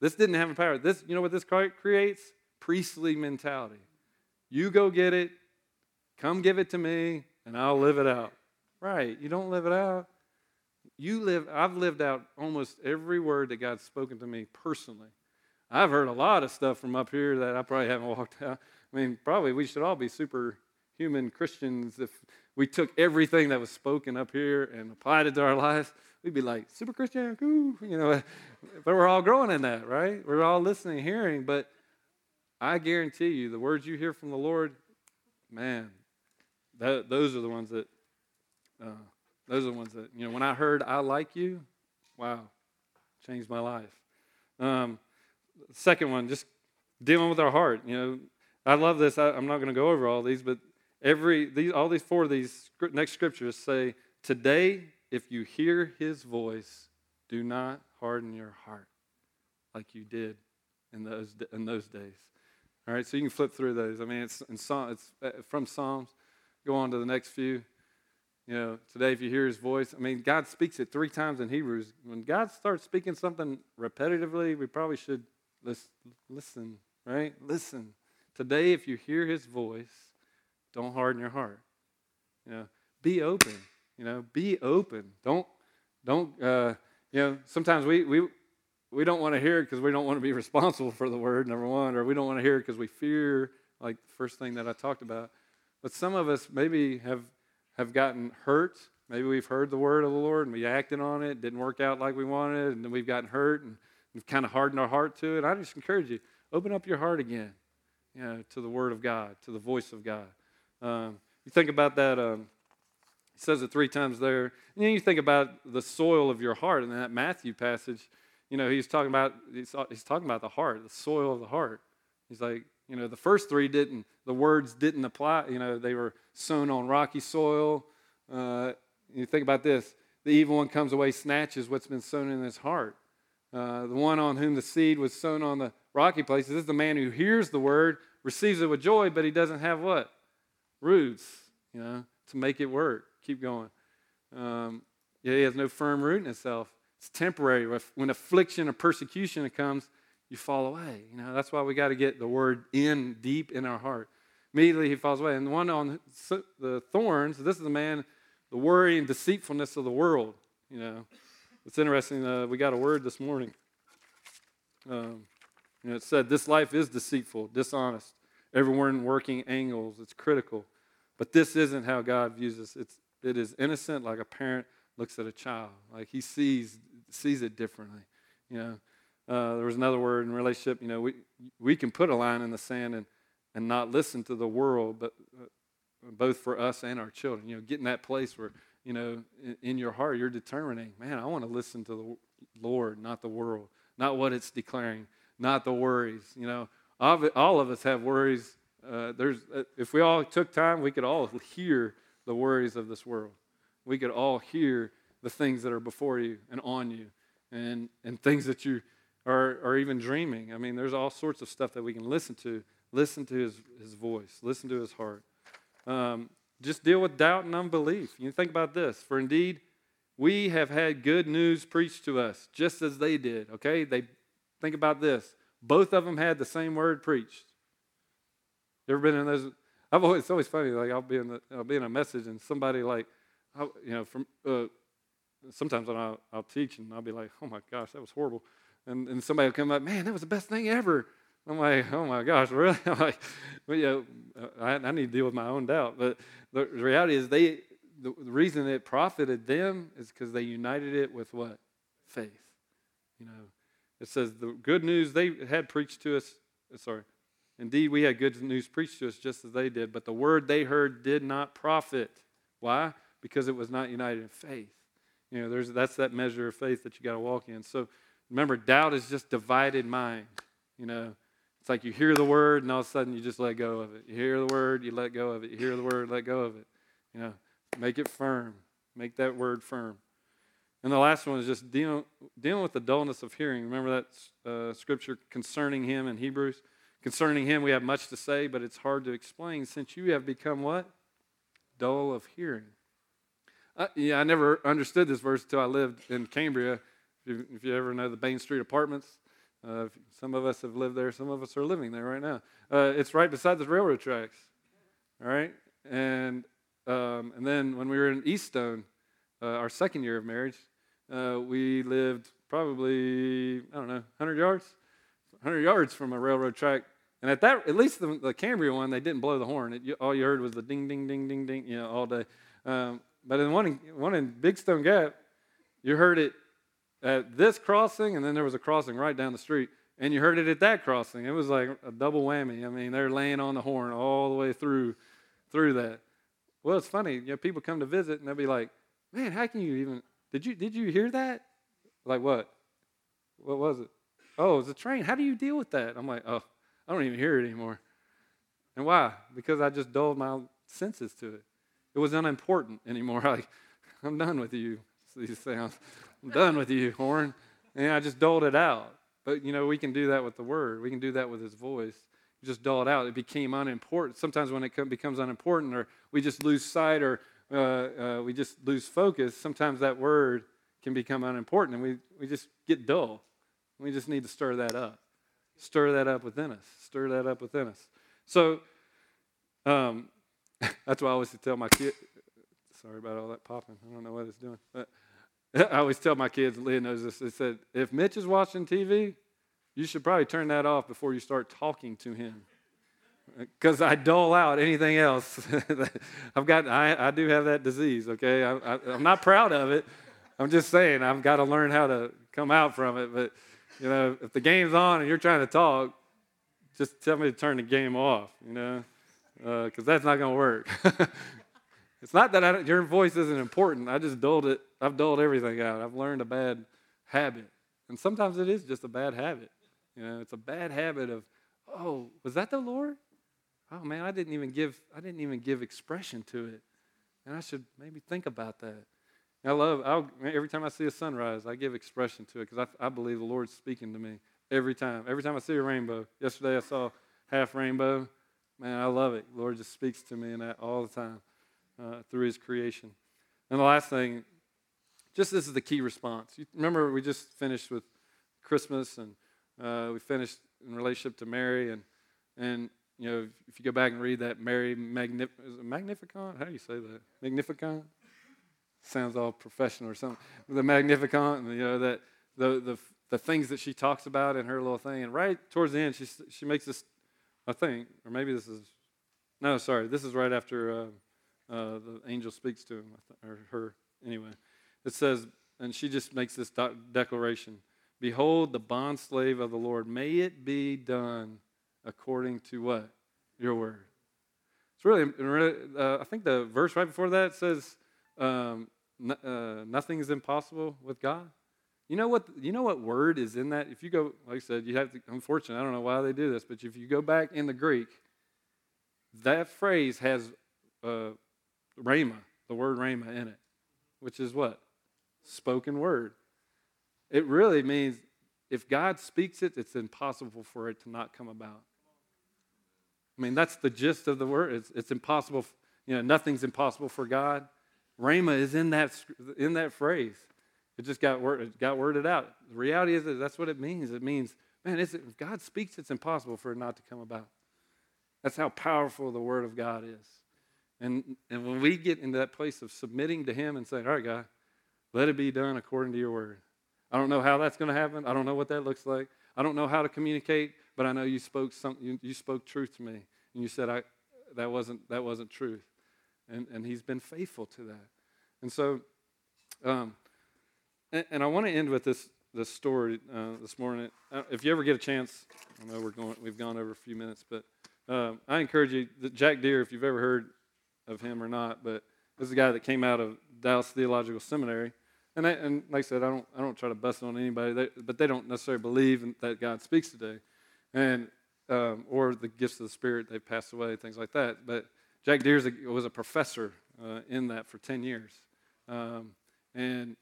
this didn't have empowerment. This, you know what this creates? Priestly mentality. You go get it, come give it to me, and I'll live it out. Right? You don't live it out. You live. I've lived out almost every word that God's spoken to me personally. I've heard a lot of stuff from up here that I probably haven't walked out. I mean, probably we should all be superhuman Christians if we took everything that was spoken up here and applied it to our lives, we'd be like, super Christian, you know. But we're all growing in that, right? We're all listening, hearing. But I guarantee you, the words you hear from the Lord, man, that, those are the ones that, uh, those are the ones that, you know, when I heard I like you, wow, changed my life. Um, second one, just dealing with our heart. You know, I love this. I, I'm not going to go over all these, but Every these, all these four of these next scriptures say, "Today, if you hear His voice, do not harden your heart, like you did in those in those days." All right, so you can flip through those. I mean, it's in it's uh, from Psalms. Go on to the next few. You know, today if you hear His voice, I mean, God speaks it three times in Hebrews. When God starts speaking something repetitively, we probably should listen. Right? Listen. Today, if you hear His voice, don't harden your heart. You know, be open. You know, be open. Don't, don't, uh, you know, sometimes we, we, we don't want to hear it because we don't want to be responsible for the word, number one, or we don't want to hear it because we fear, like the first thing that I talked about. But some of us maybe have, have gotten hurt. Maybe we've heard the word of the Lord and we acted on it, didn't work out like we wanted, and then we've gotten hurt and we've kind of hardened our heart to it. I just encourage you, open up your heart again, you know, to the word of God, to the voice of God. Um, you think about that. Um, he says it three times there. And then you think about the soil of your heart in that Matthew passage. You know, he's talking about he's, he's talking about the heart, the soil of the heart. He's like, you know, the first three didn't, the words didn't apply. You know, they were sown on rocky soil. Uh, you think about this the evil one comes away, snatches what's been sown in his heart. Uh, the one on whom the seed was sown on the rocky places is the man who hears the word, receives it with joy, but he doesn't have what? Roots, you know, to make it work. Keep going. Um, yeah, he has no firm root in himself. It's temporary. When affliction or persecution comes, you fall away. You know, that's why we got to get the word in deep in our heart. Immediately he falls away. And the one on the thorns, this is the man, the worry and deceitfulness of the world. You know, it's interesting. Uh, we got a word this morning. Um, you know, it said, This life is deceitful, dishonest, everyone working angles. It's critical. But this isn't how God views us. It's, it is innocent, like a parent looks at a child. Like he sees, sees it differently. You know, uh, there was another word in relationship. You know, we, we can put a line in the sand and, and not listen to the world, but uh, both for us and our children. You know, get in that place where, you know, in, in your heart, you're determining, man, I want to listen to the Lord, not the world, not what it's declaring, not the worries. You know, all of us have worries. Uh, there's, uh, if we all took time, we could all hear the worries of this world. We could all hear the things that are before you and on you, and and things that you or, or even dreaming. I mean, there's all sorts of stuff that we can listen to. Listen to his, his voice, listen to his heart. Um, just deal with doubt and unbelief. You think about this. For indeed, we have had good news preached to us, just as they did. Okay? They think about this. Both of them had the same word preached. Ever been in those? I've always it's always funny. Like I'll be in the, I'll be in a message and somebody like, you know, from uh, sometimes I'll, I'll teach and I'll be like, oh my gosh, that was horrible and, and somebody will come up, man, that was the best thing ever. I'm like, oh my gosh, really? I'm like, well, yeah, I, I, need to deal with my own doubt. But the reality is, they the, the reason it profited them is because they united it with what? Faith. You know, it says the good news they had preached to us. Sorry, indeed, we had good news preached to us just as they did, but the word they heard did not profit. Why? Because it was not united in faith. You know, there's that's that measure of faith that you got to walk in. So Remember, doubt is just divided mind. You know, it's like you hear the word and all of a sudden you just let go of it. You hear the word, you let go of it. You hear the word, let go of it. You know, make it firm. Make that word firm. And the last one is just dealing, dealing with the dullness of hearing. Remember that uh, scripture concerning him in Hebrews? Concerning him, we have much to say, but it's hard to explain since you have become what? Dull of hearing. Uh, yeah, I never understood this verse until I lived in Cambria if you ever know the Bain Street Apartments, uh, some of us have lived there, some of us are living there right now. Uh, it's right beside the railroad tracks, all right? And, um, and then when we were in Eaststone, uh, our second year of marriage, uh, we lived probably, I don't know, 100 yards? 100 yards from a railroad track. And at that, at least the, the Cambria one, they didn't blow the horn. It, all you heard was the ding, ding, ding, ding, ding, you know, all day. Um, but in one, one in Big Stone Gap, you heard it at this crossing, and then there was a crossing right down the street, and you heard it at that crossing. It was like a double whammy. I mean, they're laying on the horn all the way through through that. Well, it's funny. You know, people come to visit, and they'll be like, "Man, how can you even? Did you did you hear that? Like what? What was it? Oh, it's a train. How do you deal with that? I'm like, oh, I don't even hear it anymore. And why? Because I just dulled my senses to it. It was unimportant anymore. Like, I'm done with you. These sounds. I'm done with you, horn. And I just doled it out. But, you know, we can do that with the word. We can do that with his voice. just dull it out. It became unimportant. Sometimes when it becomes unimportant or we just lose sight or uh, uh, we just lose focus, sometimes that word can become unimportant and we, we just get dull. We just need to stir that up. Stir that up within us. Stir that up within us. So um, that's why I always tell my kid, Sorry about all that popping. I don't know what it's doing. But I always tell my kids, Leah knows this, they said, if Mitch is watching TV, you should probably turn that off before you start talking to him. Because I dole out anything else. I've got, I, I do have that disease, okay? I, I, I'm not proud of it. I'm just saying, I've got to learn how to come out from it. But, you know, if the game's on and you're trying to talk, just tell me to turn the game off, you know, because uh, that's not going to work. it's not that I, your voice isn't important. I just dulled it. I've dulled everything out. I've learned a bad habit. And sometimes it is just a bad habit. You know, it's a bad habit of, oh, was that the Lord? Oh man, I didn't even give I didn't even give expression to it. And I should maybe think about that. I love I'll, every time I see a sunrise, I give expression to it because I, I believe the Lord's speaking to me every time. Every time I see a rainbow. Yesterday I saw half rainbow. Man, I love it. The Lord just speaks to me in that all the time uh, through His creation. And the last thing, just this is the key response. You remember we just finished with Christmas and uh, we finished in relationship to Mary and and you know if you go back and read that Mary Magnif- Magnificat, how do you say that? Magnificat sounds all professional or something. The Magnificat, and you know that the the the things that she talks about in her little thing. And right towards the end, she, she makes this, I think, or maybe this is, no, sorry, this is right after uh, uh, the angel speaks to him, or her, anyway. It says, and she just makes this declaration Behold, the bondslave of the Lord, may it be done according to what? Your word. It's really, uh, I think the verse right before that says, um, uh, nothing is impossible with God. You know what? You know what word is in that? If you go, like I said, you have to. Unfortunately, I don't know why they do this, but if you go back in the Greek, that phrase has uh, rhema, the word rhema in it, which is what spoken word. It really means if God speaks it, it's impossible for it to not come about. I mean, that's the gist of the word. It's, it's impossible. You know, nothing's impossible for God. Rhema is in that in that phrase. It just got, word, it got worded out. The reality is that that's what it means. It means, man, if God speaks, it's impossible for it not to come about. That's how powerful the Word of God is. And, and when we get into that place of submitting to Him and saying, all right, God, let it be done according to your Word. I don't know how that's going to happen. I don't know what that looks like. I don't know how to communicate, but I know you spoke something. You, you spoke truth to me, and you said I, that wasn't that wasn't truth, and and He's been faithful to that. And so, um, and, and I want to end with this this story uh, this morning. Uh, if you ever get a chance, I know we're going we've gone over a few minutes, but uh, I encourage you. Jack Deere, if you've ever heard of him or not, but this is a guy that came out of Dallas Theological Seminary. And, I, and like I said, I don't, I don't try to bust on anybody, but they don't necessarily believe in, that God speaks today, and um, or the gifts of the Spirit they've passed away, things like that. But Jack Deere was a professor uh, in that for ten years, um, and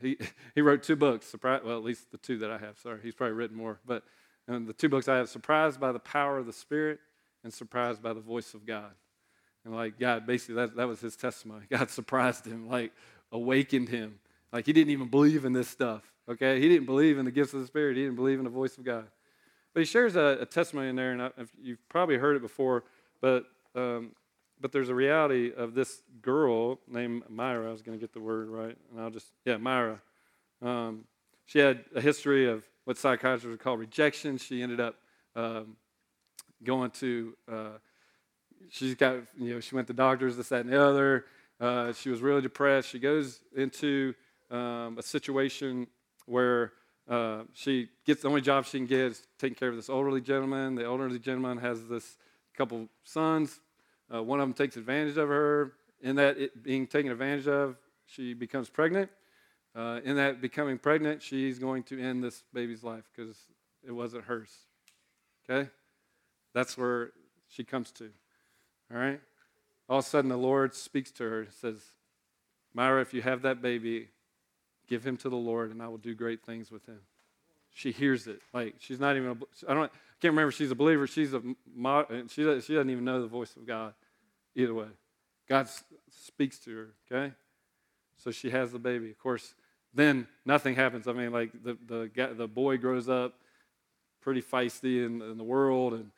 he, he wrote two books, surprise, well, at least the two that I have. Sorry, he's probably written more. But the two books I have, Surprised by the Power of the Spirit and Surprised by the Voice of God. And like God, basically, that, that was his testimony. God surprised him, like awakened him. Like he didn't even believe in this stuff, okay? He didn't believe in the gifts of the Spirit. He didn't believe in the voice of God. But he shares a, a testimony in there, and I, you've probably heard it before, but um, but there's a reality of this girl named Myra. I was going to get the word right, and I'll just, yeah, Myra. Um, she had a history of what psychiatrists would call rejection. She ended up um, going to, uh, she's got, you know, she went to doctors, this, that, and the other. Uh, she was really depressed. She goes into um, a situation where uh, she gets the only job she can get is taking care of this elderly gentleman. The elderly gentleman has this couple sons. Uh, one of them takes advantage of her. In that being taken advantage of, she becomes pregnant. Uh, in that becoming pregnant, she's going to end this baby's life because it wasn't hers. Okay? That's where she comes to. All right? All of a sudden, the Lord speaks to her and says, Myra, if you have that baby, give him to the Lord, and I will do great things with him. She hears it. Like, she's not even, a, I don't, I can't remember she's a believer. She's a she she doesn't even know the voice of God. Either way, God speaks to her. Okay, so she has the baby. Of course, then nothing happens. I mean, like the the the boy grows up pretty feisty in, in the world, and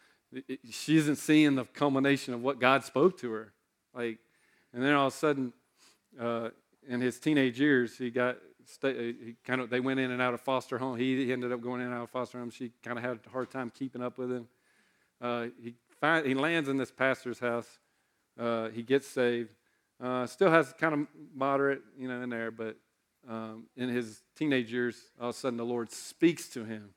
she isn't seeing the culmination of what God spoke to her. Like, and then all of a sudden, uh, in his teenage years, he got he kind of they went in and out of foster home. He ended up going in and out of foster home. She kind of had a hard time keeping up with him. Uh, he find, he lands in this pastor's house. Uh, he gets saved. Uh, still has kind of moderate, you know, in there, but um, in his teenage years, all of a sudden the Lord speaks to him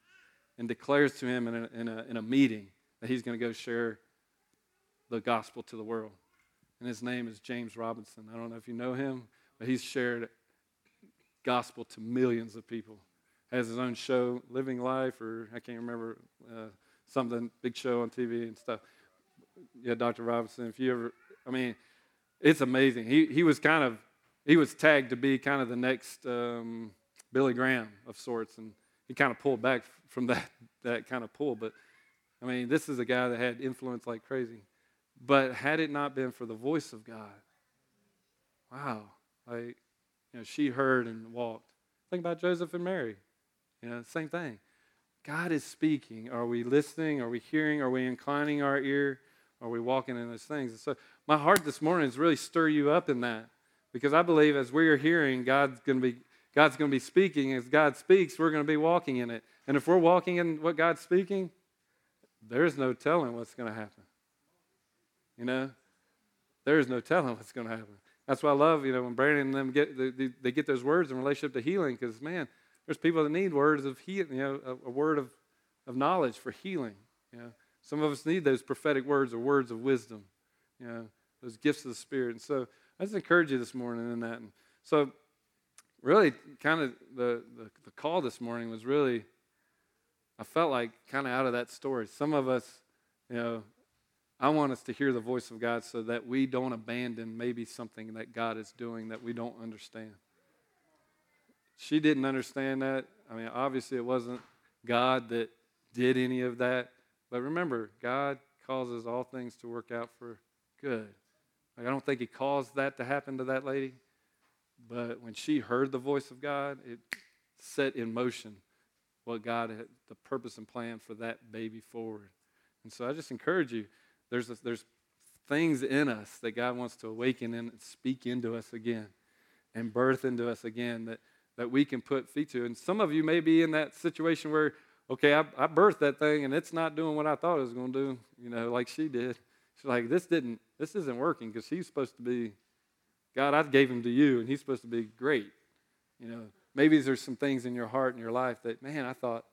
and declares to him in a, in a, in a meeting that he's going to go share the gospel to the world. And his name is James Robison. I don't know if you know him, but he's shared gospel to millions of people. Has his own show, Living Life, or I can't remember uh, something big show on TV and stuff. Yeah, Dr. Robison. If you ever, I mean, it's amazing. He he was kind of he was tagged to be kind of the next um, Billy Graham of sorts, and he kind of pulled back from that that kind of pull. But I mean, this is a guy that had influence like crazy. But had it not been for the voice of God, wow, like you know, she heard and walked. Think about Joseph and Mary. You know, same thing. God is speaking. Are we listening? Are we hearing? Are we inclining our ear? Are we walking in those things? And so my heart this morning is really stir you up in that. Because I believe as we are hearing, God's going to be God's going to be speaking. As God speaks, we're going to be walking in it. And if we're walking in what God's speaking, there's no telling what's going to happen. You know, there's no telling what's going to happen. That's why I love, you know, when Brandon and them get they, they get those words in relationship to healing, because man, there's people that need words of healing, you know, a, a, word of, of knowledge for healing. You know, some of us need those prophetic words or words of wisdom. You know, those gifts of the Spirit. And so I just encourage you this morning in that. And so, really, kind of the, the, the call this morning was really, I felt like kind of out of that story. Some of us, you know, I want us to hear the voice of God so that we don't abandon maybe something that God is doing that we don't understand. She didn't understand that. I mean, obviously, it wasn't God that did any of that. But remember, God causes all things to work out for good. Like, I don't think He caused that to happen to that lady. But when she heard the voice of God, it set in motion what God had, the purpose and plan for that baby forward. And so I just encourage you there's, a, there's things in us that God wants to awaken and speak into us again and birth into us again that, that we can put feet to. And some of you may be in that situation where, okay, I, I birthed that thing and it's not doing what I thought it was going to do, you know, like she did. She's like, this didn't, this isn't working because he's supposed to be, God, I gave him to you and he's supposed to be great. You know, maybe there's some things in your heart and your life that, man, I thought,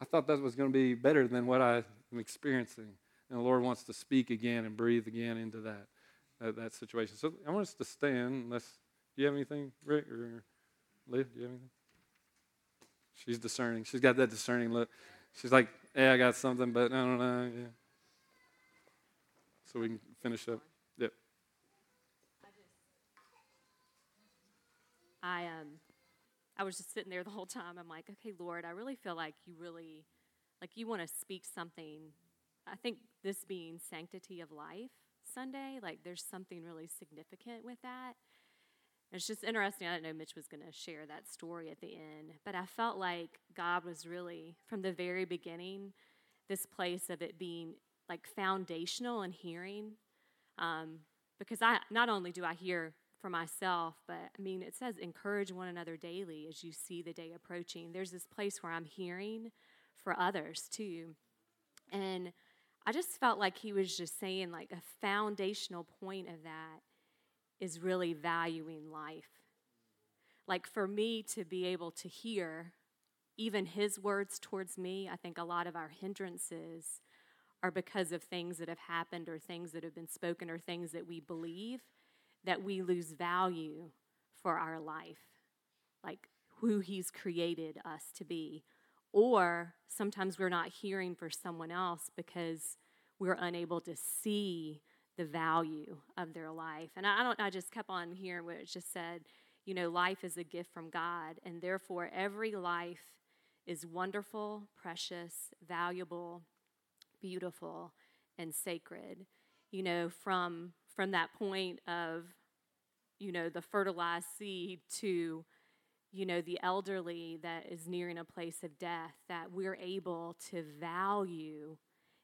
I thought that was going to be better than what I'm experiencing. And the Lord wants to speak again and breathe again into that, that, that situation. So I want us to stand. Unless, do you have anything, Rick or Liv? Do you have anything? She's discerning. She's got that discerning look. She's like, "Hey, I got something, but I don't know." Yeah. So we can finish up. Yep. I um, I was just sitting there the whole time. I'm like, okay, Lord, I really feel like you really, like you want to speak something I think this being Sanctity of Life Sunday, like there's something really significant with that. It's just interesting. I didn't know Mitch was going to share that story at the end, but I felt like God was really, from the very beginning, this place of it being like foundational and hearing. Um, because I not only do I hear for myself, but I mean, it says encourage one another daily as you see the day approaching. There's this place where I'm hearing for others too. And I just felt like he was just saying, like, a foundational point of that is really valuing life. Like, for me to be able to hear even his words towards me, I think a lot of our hindrances are because of things that have happened or things that have been spoken or things that we believe that we lose value for our life, like who he's created us to be or sometimes we're not hearing for someone else because we're unable to see the value of their life. And I don't I just kept on hearing what it just said, you know, life is a gift from God, and therefore every life is wonderful, precious, valuable, beautiful, and sacred. You know, from from that point of, you know, the fertilized seed to you know, the elderly that is nearing a place of death, that we're able to value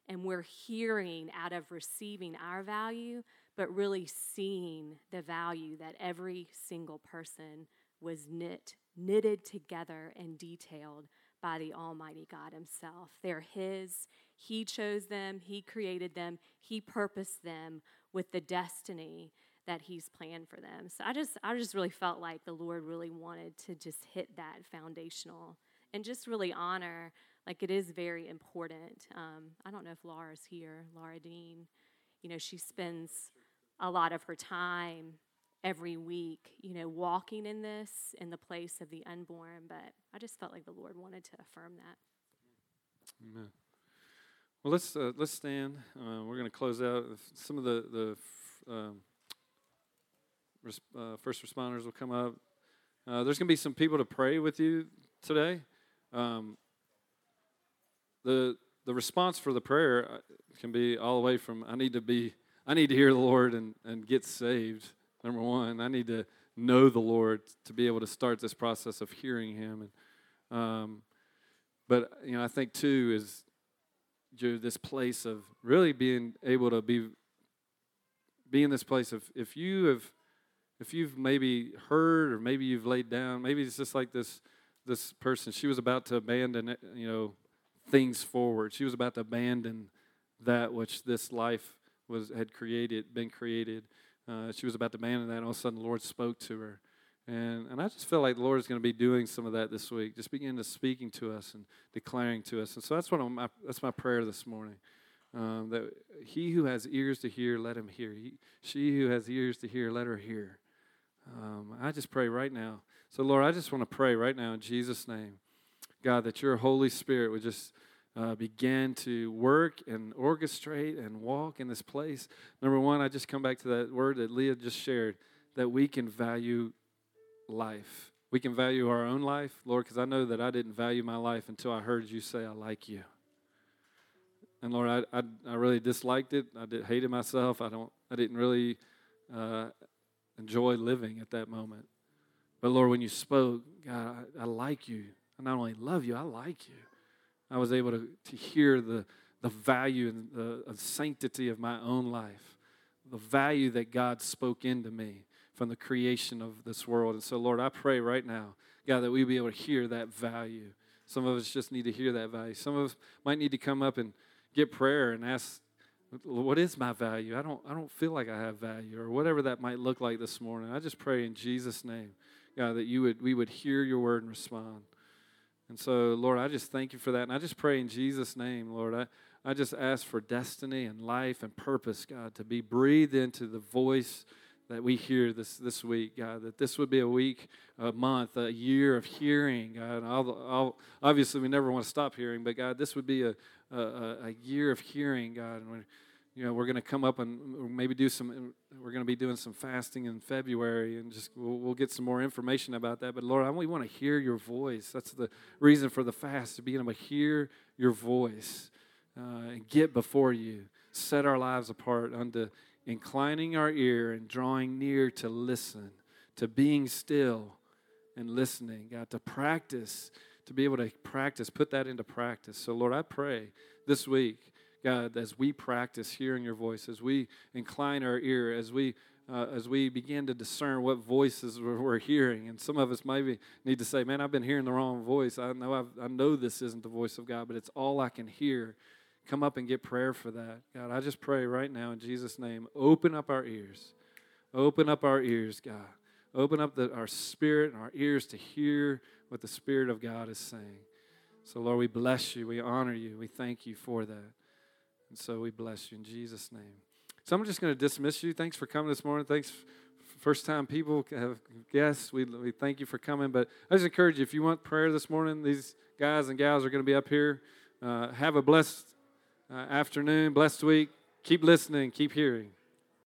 and we're hearing out of receiving our value, but really seeing the value that every single person was knit, knitted together and detailed by the Almighty God Himself. They're His. He chose them, He created them, He purposed them with the destiny that He's planned for them. So I just, I just really felt like the Lord really wanted to just hit that foundational and just really honor. Like it is very important. Um, I don't know if Laura's here, Laura Dean. You know, she spends a lot of her time every week, you know, walking in this in the place of the unborn. But I just felt like the Lord wanted to affirm that. Amen. Well, let's uh, let's stand. Uh, we're going to close out. Some of the the um, res- uh, first responders will come up. Uh, there's going to be some people to pray with you today. Um, the the response for the prayer uh, can be all the way from I need to be I need to hear the Lord and, and get saved. Number one, I need to know the Lord to be able to start this process of hearing Him. And um, but you know, I think too is you this place of really being able to be be in this place of if you have if you've maybe heard or maybe you've laid down maybe it's just like this this person she was about to abandon you know things forward she was about to abandon that which this life was had created been created uh, she was about to abandon that and all of a sudden the lord spoke to her and, and I just feel like the Lord is going to be doing some of that this week, just begin to speaking to us and declaring to us. And so that's what I'm, my, that's my prayer this morning. Um, that he who has ears to hear, let him hear. He, she who has ears to hear, let her hear. Um, I just pray right now. So, Lord, I just want to pray right now in Jesus' name, God, that your Holy Spirit would just uh, begin to work and orchestrate and walk in this place. Number one, I just come back to that word that Leah just shared that we can value life. We can value our own life, Lord, because I know that I didn't value my life until I heard you say, I like you. And Lord, I, I, I really disliked it. I did, hated myself. I, don't, I didn't really uh, enjoy living at that moment. But Lord, when you spoke, God, I, I like you. I not only love you, I like you. I was able to, to hear the, the value and the, the sanctity of my own life, the value that God spoke into me from the creation of this world. And so, Lord, I pray right now, God, that we be able to hear that value. Some of us just need to hear that value. Some of us might need to come up and get prayer and ask, what is my value? I don't, I don't feel like I have value, or whatever that might look like this morning. I just pray in Jesus' name, God, that you would, we would hear your word and respond. And so, Lord, I just thank you for that. And I just pray in Jesus' name, Lord, I, I just ask for destiny and life and purpose, God, to be breathed into the voice that we hear this, this week, God, that this would be a week, a month, a year of hearing, God. I'll, I'll, obviously, we never want to stop hearing, but God, this would be a, a, a year of hearing, God. And we're, you know, we're going to come up and maybe do some, we're going to be doing some fasting in February and just we'll, we'll get some more information about that. But Lord, I, we want to hear your voice. That's the reason for the fast, to be able to hear your voice uh, and get before you, set our lives apart unto inclining our ear and drawing near to listen, to being still and listening, God, to practice, to be able to practice, put that into practice. So, Lord, I pray this week, God, as we practice hearing your voice, as we incline our ear, as we uh, as we begin to discern what voices we're, hearing, and some of us maybe need to say, "Man, I've been hearing the wrong voice. I know I've, I know this isn't the voice of God, but it's all I can hear." come up and get prayer for that. God, I just pray right now in Jesus' name, open up our ears. Open up our ears, God. Open up the, our spirit and our ears to hear what the Spirit of God is saying. So, Lord, we bless you. We honor you. We thank you for that. And so we bless you in Jesus' name. So I'm just going to dismiss you. Thanks for coming this morning. Thanks, first time people have guests. We, we thank you for coming. But I just encourage you if you want prayer this morning, these guys and gals are going to be up here. Uh, have a blessed uh, afternoon, blessed week. Keep listening, keep hearing.